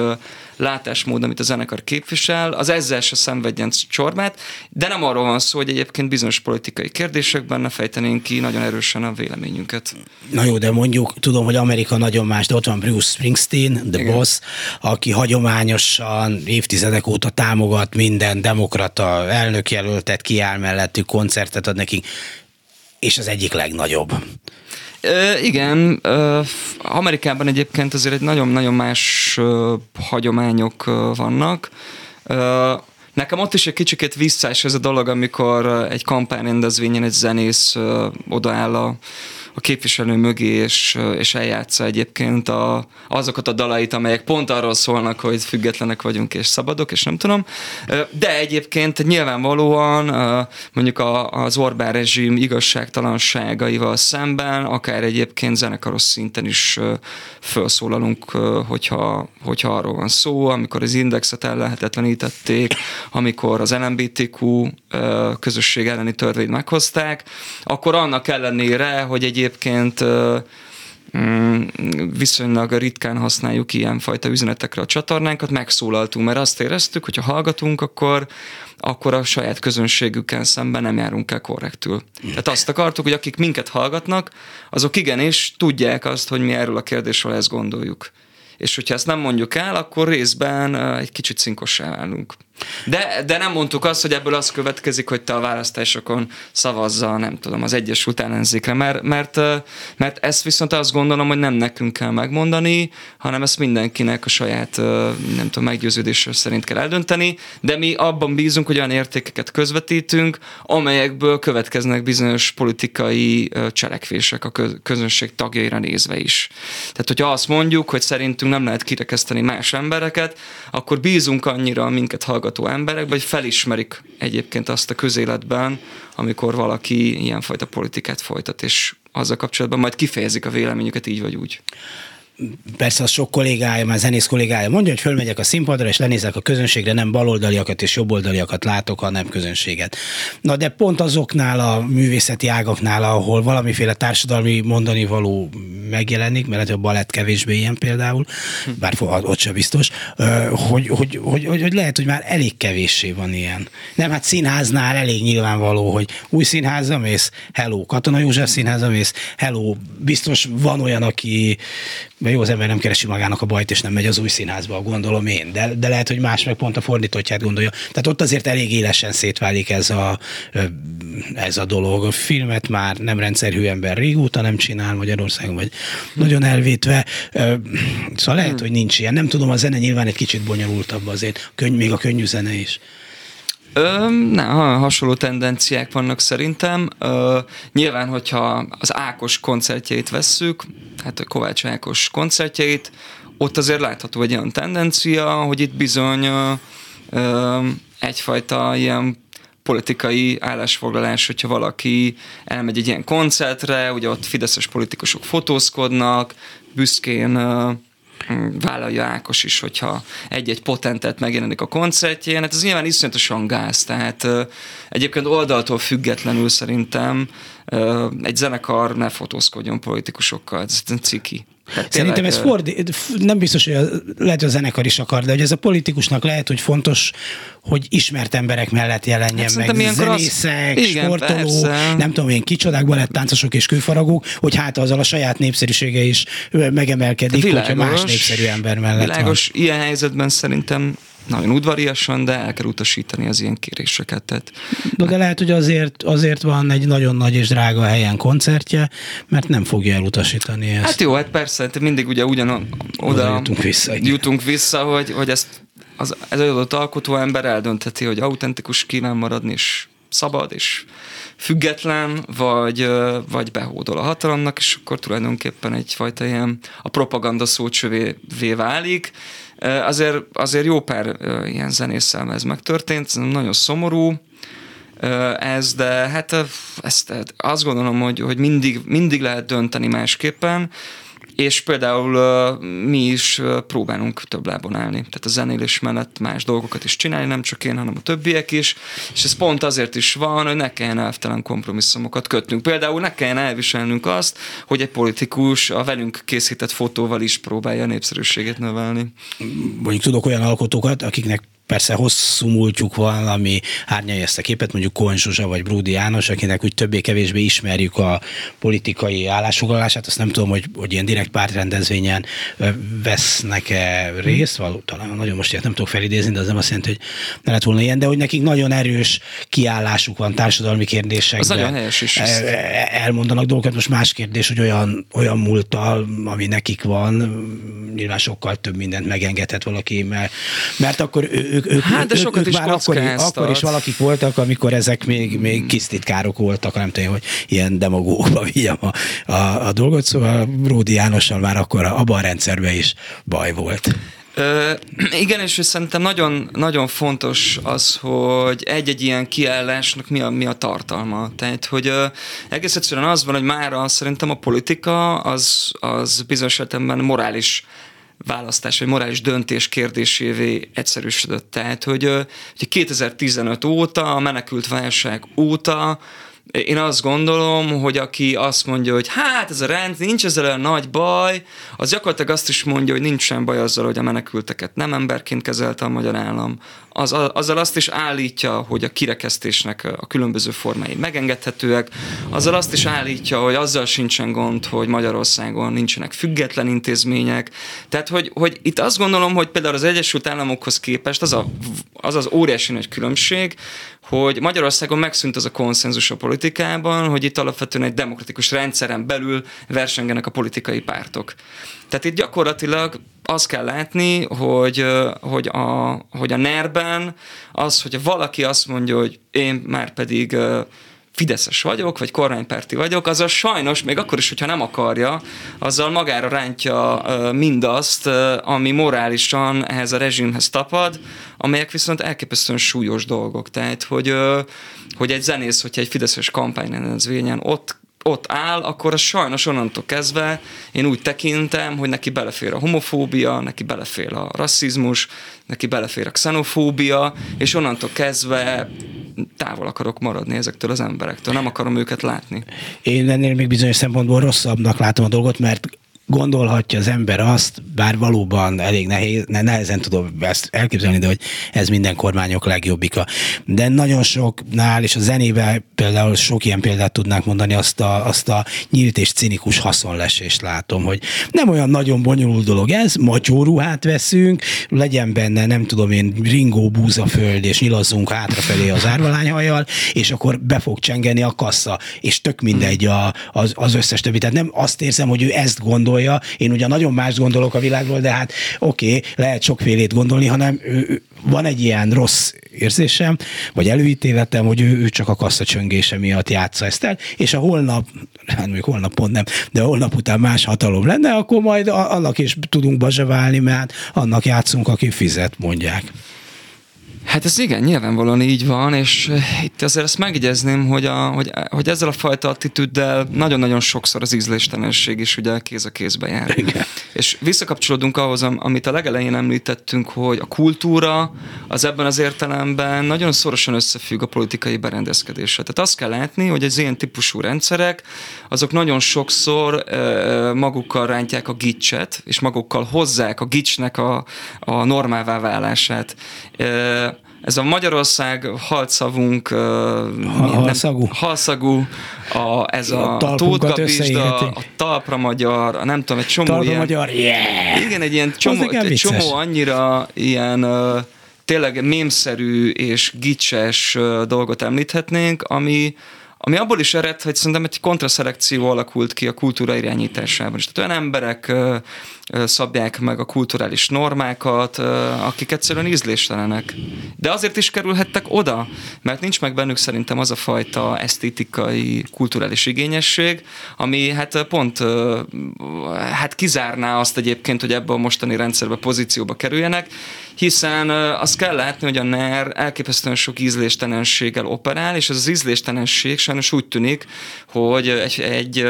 látásmód, amit a zenekar képvisel, az ezzel se szenvedjen csorbát, de nem arról van szó, hogy egyébként bizonyos politikai kérdésekben ne fejtenénk ki nagyon erősen a véleményünket. Na jó, de mondjuk tudom, hogy Amerika nagyon más, de ott van Bruce Springsteen, The Igen. Boss, aki hagyományosan évtizedek óta támogat minden demokrata elnökjelöltet, kiáll mellettük, koncertet ad nekik, és az egyik legnagyobb. Ö, igen, ö, Amerikában egyébként azért egy nagyon-nagyon más ö, hagyományok ö, vannak. Ö, Nekem ott is egy kicsikét visszás ez a dolog, amikor egy kampányrendezvényen egy zenész ö, odaáll a a képviselő mögé, és, és eljátsza egyébként a, azokat a dalait, amelyek pont arról szólnak, hogy függetlenek vagyunk és szabadok, és nem tudom. De egyébként nyilvánvalóan mondjuk az Orbán rezsim igazságtalanságaival szemben, akár egyébként zenekaros szinten is felszólalunk, hogyha, hogyha arról van szó, amikor az indexet ellehetetlenítették, amikor az LMBTQ közösség elleni törvényt meghozták, akkor annak ellenére, hogy egy egyébként mm, viszonylag ritkán használjuk ilyenfajta üzenetekre a csatornánkat, megszólaltunk, mert azt éreztük, hogy ha hallgatunk, akkor, akkor a saját közönségükkel szemben nem járunk el korrektül. Tehát azt akartuk, hogy akik minket hallgatnak, azok igenis tudják azt, hogy mi erről a kérdésről ezt gondoljuk. És hogyha ezt nem mondjuk el, akkor részben egy kicsit cinkossá válunk. De, de nem mondtuk azt, hogy ebből az következik, hogy te a választásokon szavazza, nem tudom, az Egyesült Ellenzékre, mert, mert, mert ezt viszont azt gondolom, hogy nem nekünk kell megmondani, hanem ezt mindenkinek a saját, nem tudom, meggyőződésről szerint kell eldönteni, de mi abban bízunk, hogy olyan értékeket közvetítünk, amelyekből következnek bizonyos politikai cselekvések a közönség tagjaira nézve is. Tehát, hogyha azt mondjuk, hogy szerintünk nem lehet kirekeszteni más embereket, akkor bízunk annyira minket hallgatni, hallgató emberek, vagy felismerik egyébként azt a közéletben, amikor valaki ilyenfajta politikát folytat, és azzal kapcsolatban majd kifejezik a véleményüket így vagy úgy. Persze az sok kollégája, már zenész kollégája mondja, hogy fölmegyek a színpadra, és lenézek a közönségre, nem baloldaliakat és jobboldaliakat látok, hanem közönséget. Na de pont azoknál a művészeti ágaknál, ahol valamiféle társadalmi mondani való megjelenik, mert a balett kevésbé ilyen például, bár ott sem biztos, hogy, hogy, hogy, hogy, hogy lehet, hogy már elég kevéssé van ilyen. Nem, hát színháznál elég nyilvánvaló, hogy új színházam mész, hello, Katona József színházam mész, hello, biztos van olyan, aki mert jó, az ember nem keresi magának a bajt, és nem megy az új színházba, gondolom én, de, de lehet, hogy más meg pont a fordítottját gondolja. Tehát ott azért elég élesen szétválik ez a, ez a dolog. A filmet már nem rendszerű ember régóta nem csinál Magyarországon, vagy nagyon elvétve. Szóval lehet, hogy nincs ilyen. Nem tudom, a zene nyilván egy kicsit bonyolultabb azért, könny, még a könnyű zene is. Ö, nem, hasonló tendenciák vannak szerintem. Ö, nyilván, hogyha az Ákos koncertjeit vesszük, hát a Kovács Ákos koncertjeit, ott azért látható egy olyan tendencia, hogy itt bizony ö, ö, egyfajta ilyen politikai állásfoglalás, hogyha valaki elmegy egy ilyen koncertre, ugye ott fideszes politikusok fotózkodnak, büszkén vállalja Ákos is, hogyha egy-egy potentet megjelenik a koncertjén, hát ez nyilván iszonyatosan gáz, tehát egyébként oldaltól függetlenül szerintem egy zenekar ne fotózkodjon politikusokkal, ez ciki. Hát Szerintem ez fordít, nem biztos, hogy a, lehet, hogy a zenekar is akar, de hogy ez a politikusnak lehet, hogy fontos, hogy ismert emberek mellett jelenjen hát meg. Zenészek, az... sportoló, persze. nem tudom én, kicsodák, táncosok és kőfaragók, hogy hát azzal a saját népszerűsége is megemelkedik, világos, hogyha más népszerű ember mellett világos, van. ilyen helyzetben szerintem nagyon udvariasan, de el kell utasítani az ilyen kéréseket. Tehát, de, de lehet, hogy azért, azért van egy nagyon nagy és drága helyen koncertje, mert nem fogja elutasítani ezt. Hát jó, hát persze, hát mindig ugye ugyan oda jutunk vissza, jutunk vissza hogy, hogy ezt az, ez az adott alkotó ember eldöntheti, hogy autentikus kíván maradni, és szabad, és független, vagy, vagy behódol a hatalomnak, és akkor tulajdonképpen egyfajta ilyen a propaganda szócsövé válik, Azért, azért jó pár ilyen zenésszel ez megtörtént, nagyon szomorú, ez, de hát ezt, azt gondolom, hogy, hogy mindig, mindig lehet dönteni másképpen, és például mi is próbálunk több lábon állni. Tehát a zenélés mellett más dolgokat is csinálni, nem csak én, hanem a többiek is, és ez pont azért is van, hogy ne kelljen elvtelen kompromisszumokat kötnünk. Például ne kelljen elviselnünk azt, hogy egy politikus a velünk készített fotóval is próbálja népszerűséget növelni. Mondjuk tudok olyan alkotókat, akiknek persze hosszú múltjuk van, ami árnyalja ezt a képet, mondjuk Kohn Zsuzsa vagy Brúdi János, akinek úgy többé-kevésbé ismerjük a politikai állásfoglalását, azt nem tudom, hogy, hogy ilyen direkt pártrendezvényen vesznek-e részt, való, talán nagyon most ilyet nem tudok felidézni, de az nem azt jelenti, hogy ne lett volna ilyen, de hogy nekik nagyon erős kiállásuk van társadalmi kérdésekben. Az nagyon helyes is. Elmondanak dolgokat, most más kérdés, hogy olyan, olyan múlttal, ami nekik van, nyilván sokkal több mindent megengedhet valaki, mert, mert akkor ő, ők, ők, hát, de sokat ők, is már akkor, akkor is valakik voltak, amikor ezek még, még hmm. kis titkárok voltak, nem tudom, hogy ilyen demagógba vigyem a, a, a dolgot, szóval Ródi Jánossal már akkor abban a rendszerben is baj volt. Ö, igen, és szerintem nagyon, nagyon fontos az, hogy egy-egy ilyen kiállásnak mi a, mi a tartalma. Tehát, hogy ö, egész egyszerűen az van, hogy már szerintem a politika az, az bizonyos értelemben morális választás vagy morális döntés kérdésévé egyszerűsödött. Tehát, hogy, hogy 2015 óta, a menekült válság óta én azt gondolom, hogy aki azt mondja, hogy hát ez a rend, nincs ezzel a nagy baj, az gyakorlatilag azt is mondja, hogy nincs sem baj azzal, hogy a menekülteket nem emberként kezelte a magyar állam. Az, azzal azt is állítja, hogy a kirekesztésnek a különböző formái megengedhetőek, azzal azt is állítja, hogy azzal sincsen gond, hogy Magyarországon nincsenek független intézmények. Tehát, hogy, hogy itt azt gondolom, hogy például az Egyesült Államokhoz képest az a, az, az óriási nagy különbség, hogy Magyarországon megszűnt az a konszenzus a politikában, hogy itt alapvetően egy demokratikus rendszeren belül versengenek a politikai pártok. Tehát itt gyakorlatilag azt kell látni, hogy, hogy, a, hogy a NER-ben az, hogy valaki azt mondja, hogy én már pedig fideszes vagyok, vagy kormánypárti vagyok, azzal sajnos, még akkor is, hogyha nem akarja, azzal magára rántja mindazt, ami morálisan ehhez a rezsimhez tapad, amelyek viszont elképesztően súlyos dolgok. Tehát, hogy, hogy egy zenész, hogyha egy fideszes kampányrendezvényen ott ott áll, akkor az sajnos onnantól kezdve én úgy tekintem, hogy neki belefér a homofóbia, neki belefér a rasszizmus, neki belefér a xenofóbia, és onnantól kezdve távol akarok maradni ezektől az emberektől, nem akarom őket látni. Én ennél még bizonyos szempontból rosszabbnak látom a dolgot, mert gondolhatja az ember azt, bár valóban elég nehéz, nehezen tudom ezt elképzelni, de hogy ez minden kormányok legjobbika. De nagyon soknál, és a zenében például sok ilyen példát tudnánk mondani, azt a, azt a nyílt és cinikus haszonlesést látom, hogy nem olyan nagyon bonyolult dolog ez, macsó ruhát veszünk, legyen benne, nem tudom én, ringó búzaföld, és nyilazzunk hátrafelé az árvalányhajjal, és akkor be fog csengeni a kassa, és tök mindegy a, az, az összes többi. Tehát nem azt érzem, hogy ő ezt gondol, gondolja. Én ugye nagyon más gondolok a világról, de hát oké, okay, lehet sokfélét gondolni, hanem ő, van egy ilyen rossz érzésem, vagy előítéletem, hogy ő, ő csak a csöngése miatt játsza ezt el, és a holnap, hát még holnap pont nem, de holnap után más hatalom lenne, akkor majd annak is tudunk bazsaválni, mert annak játszunk, aki fizet, mondják. Hát ez igen, nyilvánvalóan így van, és eh, itt azért ezt megjegyezném, hogy, a, hogy, hogy ezzel a fajta attitűddel nagyon-nagyon sokszor az ízléstelenség is ugye kéz a kézbe jár. Igen. És visszakapcsolódunk ahhoz, amit a legelején említettünk, hogy a kultúra az ebben az értelemben nagyon szorosan összefügg a politikai berendezkedéssel. Tehát azt kell látni, hogy az ilyen típusú rendszerek, azok nagyon sokszor e, magukkal rántják a gicset, és magukkal hozzák a gicsnek a, a normává válását. Ez a Magyarország halszavunk, halszagú, halszagú a, ez a, a tótkapizsda, a talpra magyar, a nem tudom, egy csomó talpra ilyen... magyar, yeah! Igen, egy ilyen csomó, egy csomó annyira ilyen tényleg mémszerű és gicses dolgot említhetnénk, ami, ami abból is ered, hogy szerintem egy kontraszelekció alakult ki a kultúra irányításában. És tehát olyan emberek szabják meg a kulturális normákat, akik egyszerűen ízléstelenek. De azért is kerülhettek oda, mert nincs meg bennük szerintem az a fajta esztétikai, kulturális igényesség, ami hát pont hát kizárná azt egyébként, hogy ebbe a mostani rendszerbe pozícióba kerüljenek, hiszen azt kell látni, hogy a NER elképesztően sok ízléstelenséggel operál, és ez az ízléstelenség sajnos úgy tűnik, hogy egy, egy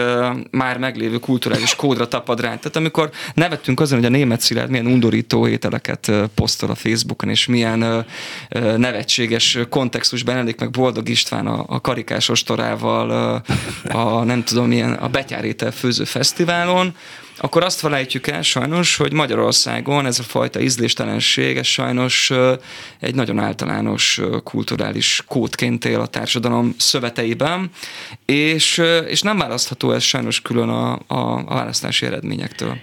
már meglévő kulturális kódra tapad rá. Tehát amikor nevettünk azon, hogy a német Szilárd milyen undorító ételeket posztol a Facebookon, és milyen nevetséges kontextusban elég meg Boldog István a, a karikás ostorával, a nem tudom milyen, a Betyárétel főző fesztiválon, akkor azt felejtjük el sajnos, hogy Magyarországon ez a fajta ízléstelenség, ez sajnos egy nagyon általános kulturális kódként él a társadalom szöveteiben, és, és nem választható ez sajnos külön a, a, a választási eredményektől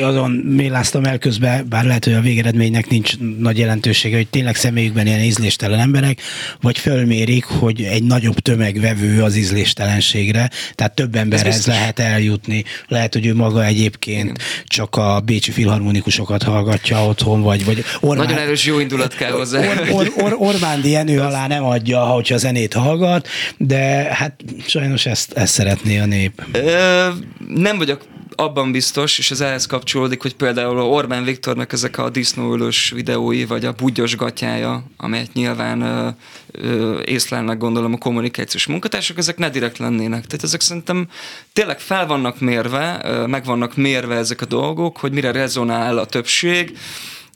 azon méláztam el közben, bár lehet, hogy a végeredménynek nincs nagy jelentősége, hogy tényleg személyükben ilyen ízléstelen emberek, vagy fölmérik, hogy egy nagyobb tömeg vevő az ízléstelenségre, tehát több emberhez lehet eljutni. Lehet, hogy ő maga egyébként Igen. csak a bécsi filharmonikusokat hallgatja otthon, vagy, vagy Orbán, Nagyon erős jó indulat kell hozzá. Or, or, or, Orbán Dienő alá nem adja, hogyha a zenét hallgat, de hát sajnos ezt, ezt szeretné a nép. Ö, nem vagyok abban biztos, és ez ehhez kapcsolódik, hogy például Orbán Viktornak ezek a disznóülős videói, vagy a budgyos gatyája, amelyet nyilván ö, ö, észlelnek gondolom a kommunikációs munkatársak, ezek ne direkt lennének. Tehát ezek szerintem tényleg fel vannak mérve, ö, meg vannak mérve ezek a dolgok, hogy mire rezonál a többség,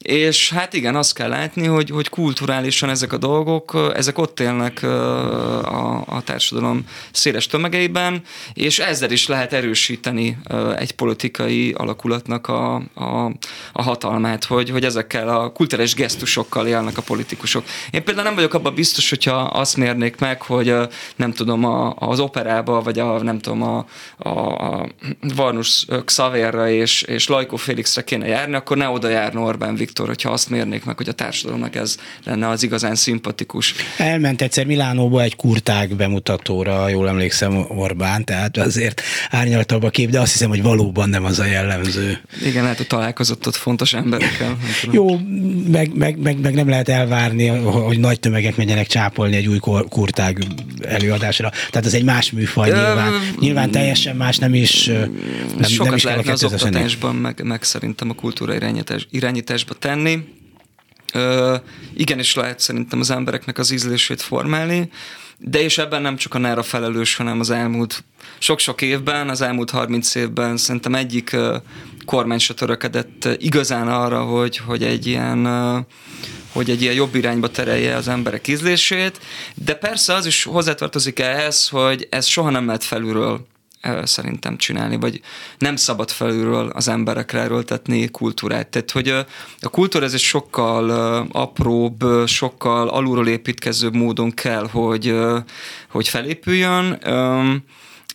és hát igen, azt kell látni, hogy, hogy kulturálisan ezek a dolgok, ezek ott élnek a, a társadalom széles tömegeiben, és ezzel is lehet erősíteni egy politikai alakulatnak a, a, a hatalmát, hogy, hogy ezekkel a kulturális gesztusokkal élnek a politikusok. Én például nem vagyok abban biztos, hogyha azt mérnék meg, hogy nem tudom, a, az operába, vagy a, nem tudom, a, a, a Varnus Xavérra és, és Lajkó Félixre kéne járni, akkor ne oda járna Orbán Viktor Viktor, hogyha azt mérnék meg, hogy a társadalomnak ez lenne az igazán szimpatikus. Elment egyszer Milánóba egy kurtág bemutatóra, jól emlékszem Orbán, tehát azért árnyaltabb a kép, de azt hiszem, hogy valóban nem az a jellemző. Igen, lehet, hogy találkozott ott fontos emberekkel. Jó, meg, meg, meg, meg, nem lehet elvárni, hogy nagy tömegek menjenek csápolni egy új kurtág előadásra. Tehát ez egy más műfaj nyilván. Nyilván teljesen más, nem is nem, Sokat nem is lehetne az oktatásban, meg, meg szerintem a kultúra irányítás, irányításba tenni. Ö, igenis lehet szerintem az embereknek az ízlését formálni, de és ebben nem csak a NERA felelős, hanem az elmúlt sok-sok évben, az elmúlt 30 évben szerintem egyik kormány se törekedett igazán arra, hogy, hogy egy ilyen hogy egy ilyen jobb irányba terelje az emberek ízlését, de persze az is hozzátartozik ehhez, hogy ez soha nem lehet felülről szerintem csinálni, vagy nem szabad felülről az emberekre erőltetni kultúrát. Tehát, hogy a kultúra ez egy sokkal apróbb, sokkal alulról építkezőbb módon kell, hogy, hogy felépüljön,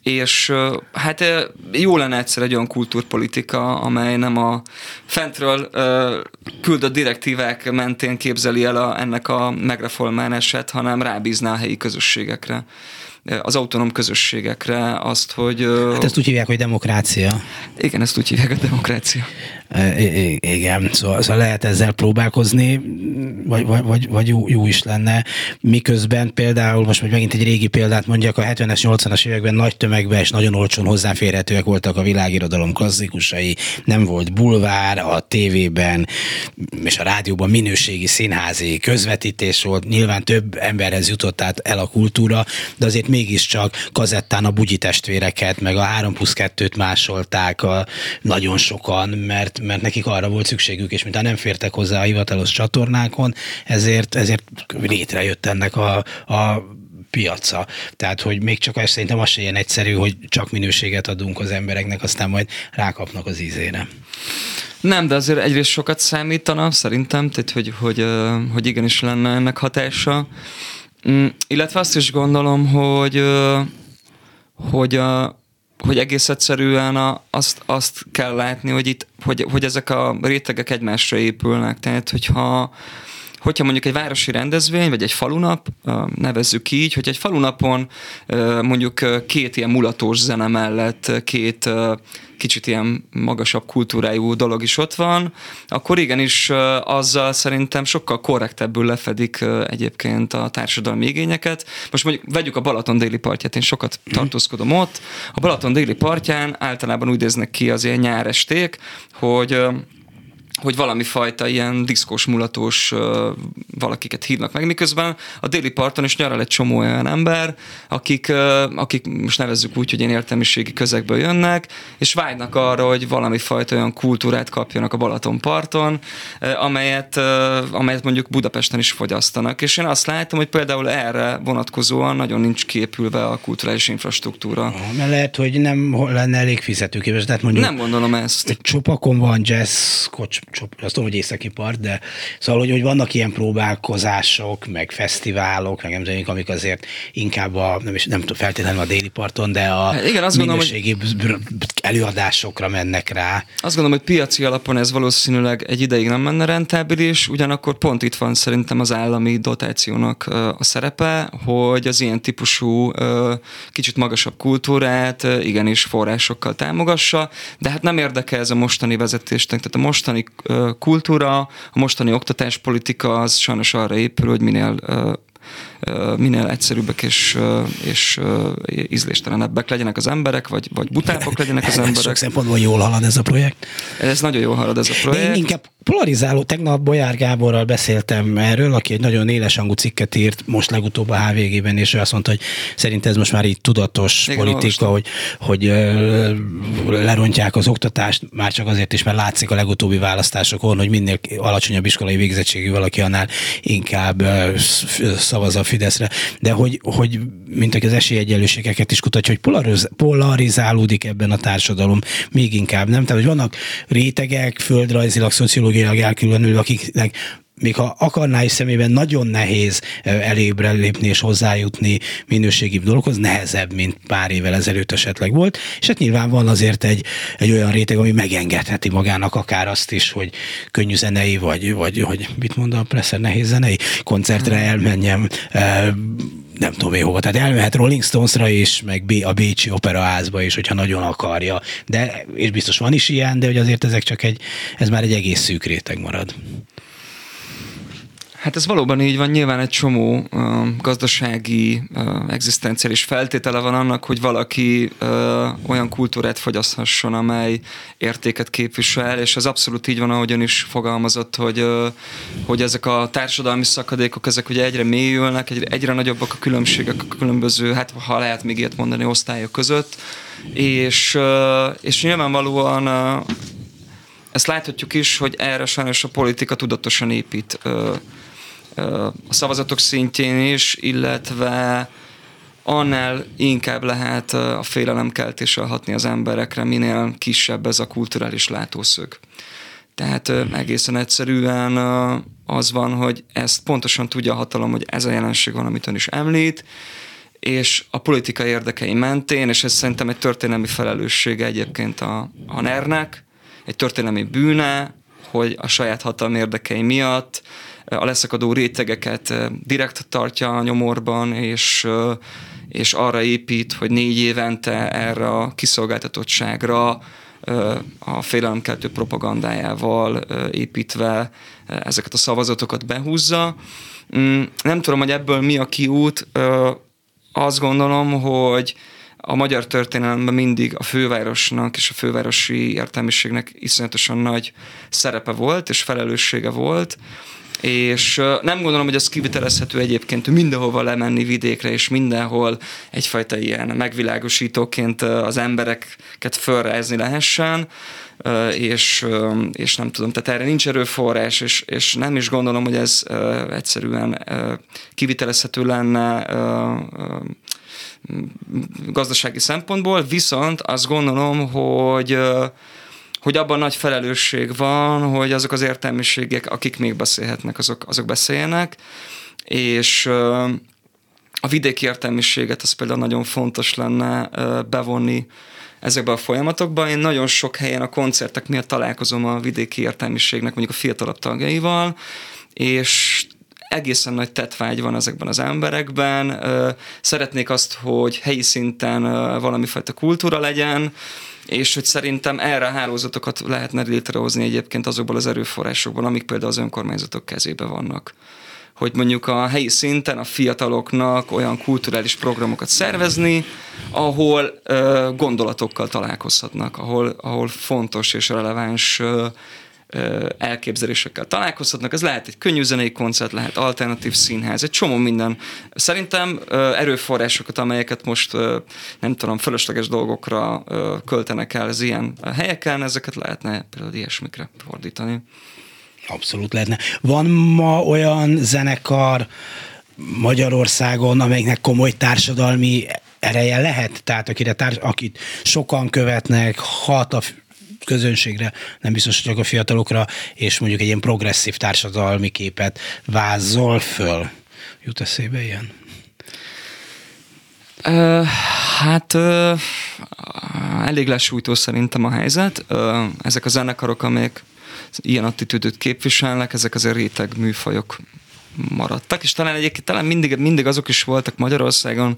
és hát jó lenne egyszer egy olyan kultúrpolitika, amely nem a fentről küldött direktívák mentén képzeli el a, ennek a megreformálását, hanem rábízná a helyi közösségekre az autonóm közösségekre azt, hogy... Hát ezt úgy hívják, hogy demokrácia. Igen, ezt úgy hívják, a demokrácia. Igen, szóval, szóval lehet ezzel próbálkozni, vagy, vagy, vagy, vagy jó, jó is lenne. Miközben például, most hogy megint egy régi példát mondjak, a 70-es, 80-as években nagy tömegben és nagyon olcsón hozzáférhetőek voltak a világirodalom klasszikusai, nem volt bulvár, a tévében és a rádióban minőségi színházi közvetítés volt, nyilván több emberhez jutott át el a kultúra, de azért mégiscsak kazettán a bugyi testvéreket, meg a 3 plusz 2-t másolták a, nagyon sokan, mert, mert nekik arra volt szükségük, és mintha nem fértek hozzá a hivatalos csatornákon, ezért, ezért létrejött ennek a, a piaca. Tehát, hogy még csak ezt szerintem az se ilyen egyszerű, hogy csak minőséget adunk az embereknek, aztán majd rákapnak az ízére. Nem, de azért egyrészt sokat számítana, szerintem, tehát, hogy, hogy, hogy igenis lenne ennek hatása. Mm, illetve azt is gondolom, hogy, hogy, hogy egész egyszerűen a, azt, azt kell látni, hogy, itt, hogy, hogy ezek a rétegek egymásra épülnek. Tehát, hogyha hogyha mondjuk egy városi rendezvény, vagy egy falunap, nevezzük így, hogy egy falunapon mondjuk két ilyen mulatós zene mellett két kicsit ilyen magasabb kultúrájú dolog is ott van, akkor igenis azzal szerintem sokkal korrektebbül lefedik egyébként a társadalmi igényeket. Most mondjuk vegyük a Balaton déli partját, én sokat mhm. tartózkodom ott. A Balaton déli partján általában úgy néznek ki az ilyen nyáresték, hogy hogy valami fajta ilyen diszkos, mulatós valakiket hívnak meg, miközben a déli parton is nyaral egy csomó olyan ember, akik, akik most nevezzük úgy, hogy ilyen értelmiségi közegből jönnek, és vágynak arra, hogy valami fajta olyan kultúrát kapjanak a Balaton parton, amelyet, amelyet mondjuk Budapesten is fogyasztanak. És én azt látom, hogy például erre vonatkozóan nagyon nincs képülve a kulturális infrastruktúra. Mert lehet, hogy nem lenne elég fizetőképes. Tehát mondjuk nem gondolom ezt. Csopakon van jazz, kocs, azt tudom, hogy északi part, de szóval, hogy, hogy vannak ilyen próbálkozások, meg fesztiválok, meg nem amik azért inkább a, nem, is, nem tudom feltétlenül a déli parton, de a hát igen, azt minőségi gondolom, hogy előadásokra mennek rá. Azt gondolom, hogy piaci alapon ez valószínűleg egy ideig nem menne rentábilis, ugyanakkor pont itt van szerintem az állami dotációnak a szerepe, hogy az ilyen típusú kicsit magasabb kultúrát igenis forrásokkal támogassa, de hát nem érdekel ez a mostani vezetésnek, tehát a mostani kultúra, a mostani oktatáspolitika az sajnos arra épül, hogy minél minél egyszerűbbek és, és ízléstelenebbek legyenek az emberek, vagy, vagy butábbak legyenek az <laughs> emberek. Sok szempontból jól halad ez a projekt. Ez nagyon jól halad ez a projekt. Én inkább polarizáló, tegnap Bolyár Gáborral beszéltem erről, aki egy nagyon éleshangú cikket írt most legutóbb a HVG-ben, és ő azt mondta, hogy szerint ez most már így tudatos Igen, politika, hogy, hogy lerontják az oktatást, már csak azért is, mert látszik a legutóbbi választásokon, hogy minél alacsonyabb iskolai végzettségű valaki annál inkább szavaz a Fideszre, de hogy, hogy mint az esélyegyenlőségeket is kutatja, hogy polariz, polarizálódik ebben a társadalom még inkább, nem? Tehát, hogy vannak rétegek, földrajzilag, szociológiailag elkülönülve, akiknek még ha akarná is szemében nagyon nehéz elébre lépni és hozzájutni minőségi dolgokhoz, nehezebb, mint pár évvel ezelőtt esetleg volt, és hát nyilván van azért egy, egy olyan réteg, ami megengedheti magának akár azt is, hogy könnyű zenei, vagy, vagy hogy mit mond a Presser, nehéz zenei koncertre hmm. elmenjem, nem tudom én hova. Tehát elmehet Rolling Stonesra is, meg a Bécsi Operaházba is, hogyha nagyon akarja. De, és biztos van is ilyen, de hogy azért ezek csak egy, ez már egy egész szűk réteg marad. Hát ez valóban így van, nyilván egy csomó uh, gazdasági, uh, egzisztenciális feltétele van annak, hogy valaki uh, olyan kultúrát fogyaszthasson, amely értéket képvisel, és ez abszolút így van, ahogyan is fogalmazott, hogy, uh, hogy ezek a társadalmi szakadékok, ezek ugye egyre mélyülnek, egyre, egyre nagyobbak a különbségek a különböző, hát ha lehet még ilyet mondani, osztályok között, és, uh, és nyilvánvalóan uh, ezt láthatjuk is, hogy erre sajnos a politika tudatosan épít uh, a szavazatok szintjén is, illetve annál inkább lehet a félelemkeltéssel hatni az emberekre, minél kisebb ez a kulturális látószög. Tehát egészen egyszerűen az van, hogy ezt pontosan tudja a hatalom, hogy ez a jelenség van, amit ön is említ, és a politikai érdekei mentén, és ez szerintem egy történelmi felelőssége egyébként a, a NER-nek, egy történelmi bűne, hogy a saját hatalmi érdekei miatt a leszakadó rétegeket direkt tartja a nyomorban, és, és arra épít, hogy négy évente erre a kiszolgáltatottságra a félelemkeltő propagandájával építve ezeket a szavazatokat behúzza. Mm, nem tudom, hogy ebből mi a kiút. Azt gondolom, hogy a magyar történelemben mindig a fővárosnak és a fővárosi értelmiségnek iszonyatosan nagy szerepe volt, és felelőssége volt, és nem gondolom, hogy ez kivitelezhető egyébként mindenhova lemenni vidékre, és mindenhol egyfajta ilyen megvilágosítóként az embereket fölrázni lehessen, és, és nem tudom, tehát erre nincs erőforrás, és, és nem is gondolom, hogy ez egyszerűen kivitelezhető lenne gazdasági szempontból, viszont azt gondolom, hogy hogy abban nagy felelősség van, hogy azok az értelmiségek, akik még beszélhetnek, azok, azok beszéljenek, és a vidéki értelmiséget az például nagyon fontos lenne bevonni ezekbe a folyamatokba. Én nagyon sok helyen a koncertek miatt találkozom a vidéki értelmiségnek, mondjuk a fiatalabb tagjaival, és egészen nagy tetvágy van ezekben az emberekben. Szeretnék azt, hogy helyi szinten valamifajta kultúra legyen, és hogy szerintem erre a hálózatokat lehetne létrehozni egyébként azokból az erőforrásokból, amik például az önkormányzatok kezébe vannak hogy mondjuk a helyi szinten a fiataloknak olyan kulturális programokat szervezni, ahol ö, gondolatokkal találkozhatnak, ahol, ahol fontos és releváns ö, elképzelésekkel találkozhatnak. Ez lehet egy könnyű zenei koncert, lehet alternatív színház, egy csomó minden. Szerintem erőforrásokat, amelyeket most nem tudom, fölösleges dolgokra költenek el az ilyen helyeken, ezeket lehetne például ilyesmikre fordítani. Abszolút lehetne. Van ma olyan zenekar Magyarországon, amelyiknek komoly társadalmi ereje lehet, tehát akire társ, akit sokan követnek, hat a közönségre, nem biztos, hogy csak a fiatalokra, és mondjuk egy ilyen progresszív társadalmi képet vázol föl. Jut eszébe ilyen? Uh, hát uh, elég lesújtó szerintem a helyzet. Uh, ezek a zenekarok, amelyek ilyen attitűdöt képviselnek, ezek azért réteg műfajok maradtak, és talán egyébként talán mindig, mindig azok is voltak Magyarországon,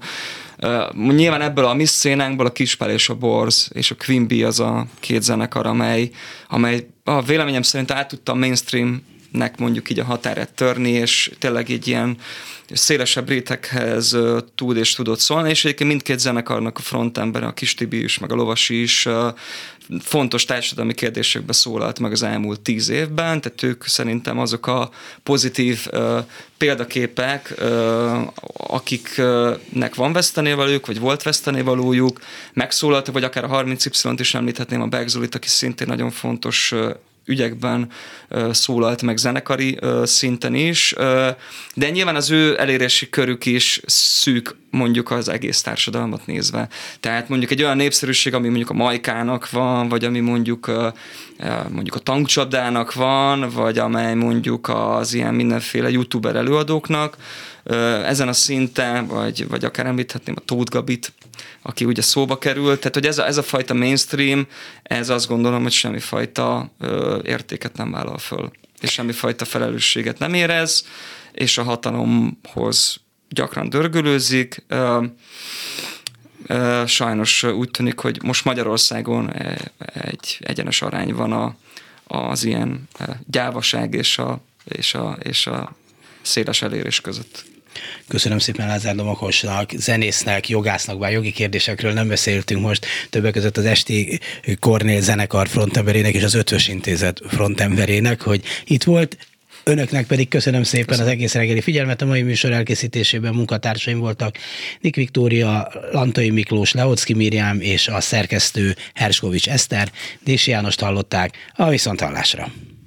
uh, nyilván ebből a mi szénánkból a Kispál és a Borz és a Queen Bee az a két zenekar, amely, amely a véleményem szerint át tudta a mainstreamnek mondjuk így a határát törni, és tényleg egy ilyen szélesebb réteghez tud és tudott szólni, és egyébként mindkét zenekarnak a frontember, a Kis Tibi is, meg a Lovasi is fontos társadalmi kérdésekbe szólalt meg az elmúlt tíz évben, tehát ők szerintem azok a pozitív példaképek, akiknek van vesztenévalójuk, vagy volt vesztenévalójuk, megszólaltak, vagy akár a 30Y-t is említhetném, a Bergzolit, aki szintén nagyon fontos ügyekben szólalt meg zenekari szinten is, de nyilván az ő elérési körük is szűk mondjuk az egész társadalmat nézve. Tehát mondjuk egy olyan népszerűség, ami mondjuk a Majkának van, vagy ami mondjuk mondjuk a tankcsapdának van, vagy amely mondjuk az ilyen mindenféle youtuber előadóknak, ezen a szinten, vagy, vagy akár említhetném a Tóth Gabit, aki ugye szóba került, tehát hogy ez a, ez a fajta mainstream, ez azt gondolom, hogy semmifajta ö, értéket nem vállal föl, és semmifajta felelősséget nem érez, és a hatalomhoz gyakran dörgölőzik. Ö, ö, sajnos úgy tűnik, hogy most Magyarországon egy egyenes arány van a, az ilyen gyávaság és a, és a, és a széles elérés között. Köszönöm szépen Lázár Domokosnak, zenésznek, jogásznak, bár jogi kérdésekről nem beszéltünk most, többek között az Esti Kornél zenekar frontemberének és az Ötvös Intézet frontemberének, hogy itt volt, Önöknek pedig köszönöm szépen köszönöm. az egész reggeli figyelmet. A mai műsor elkészítésében munkatársaim voltak Nik Viktória, Lantai Miklós, Leocki Miriam és a szerkesztő Herskovics Eszter. Dési Jánost hallották. A viszonthallásra.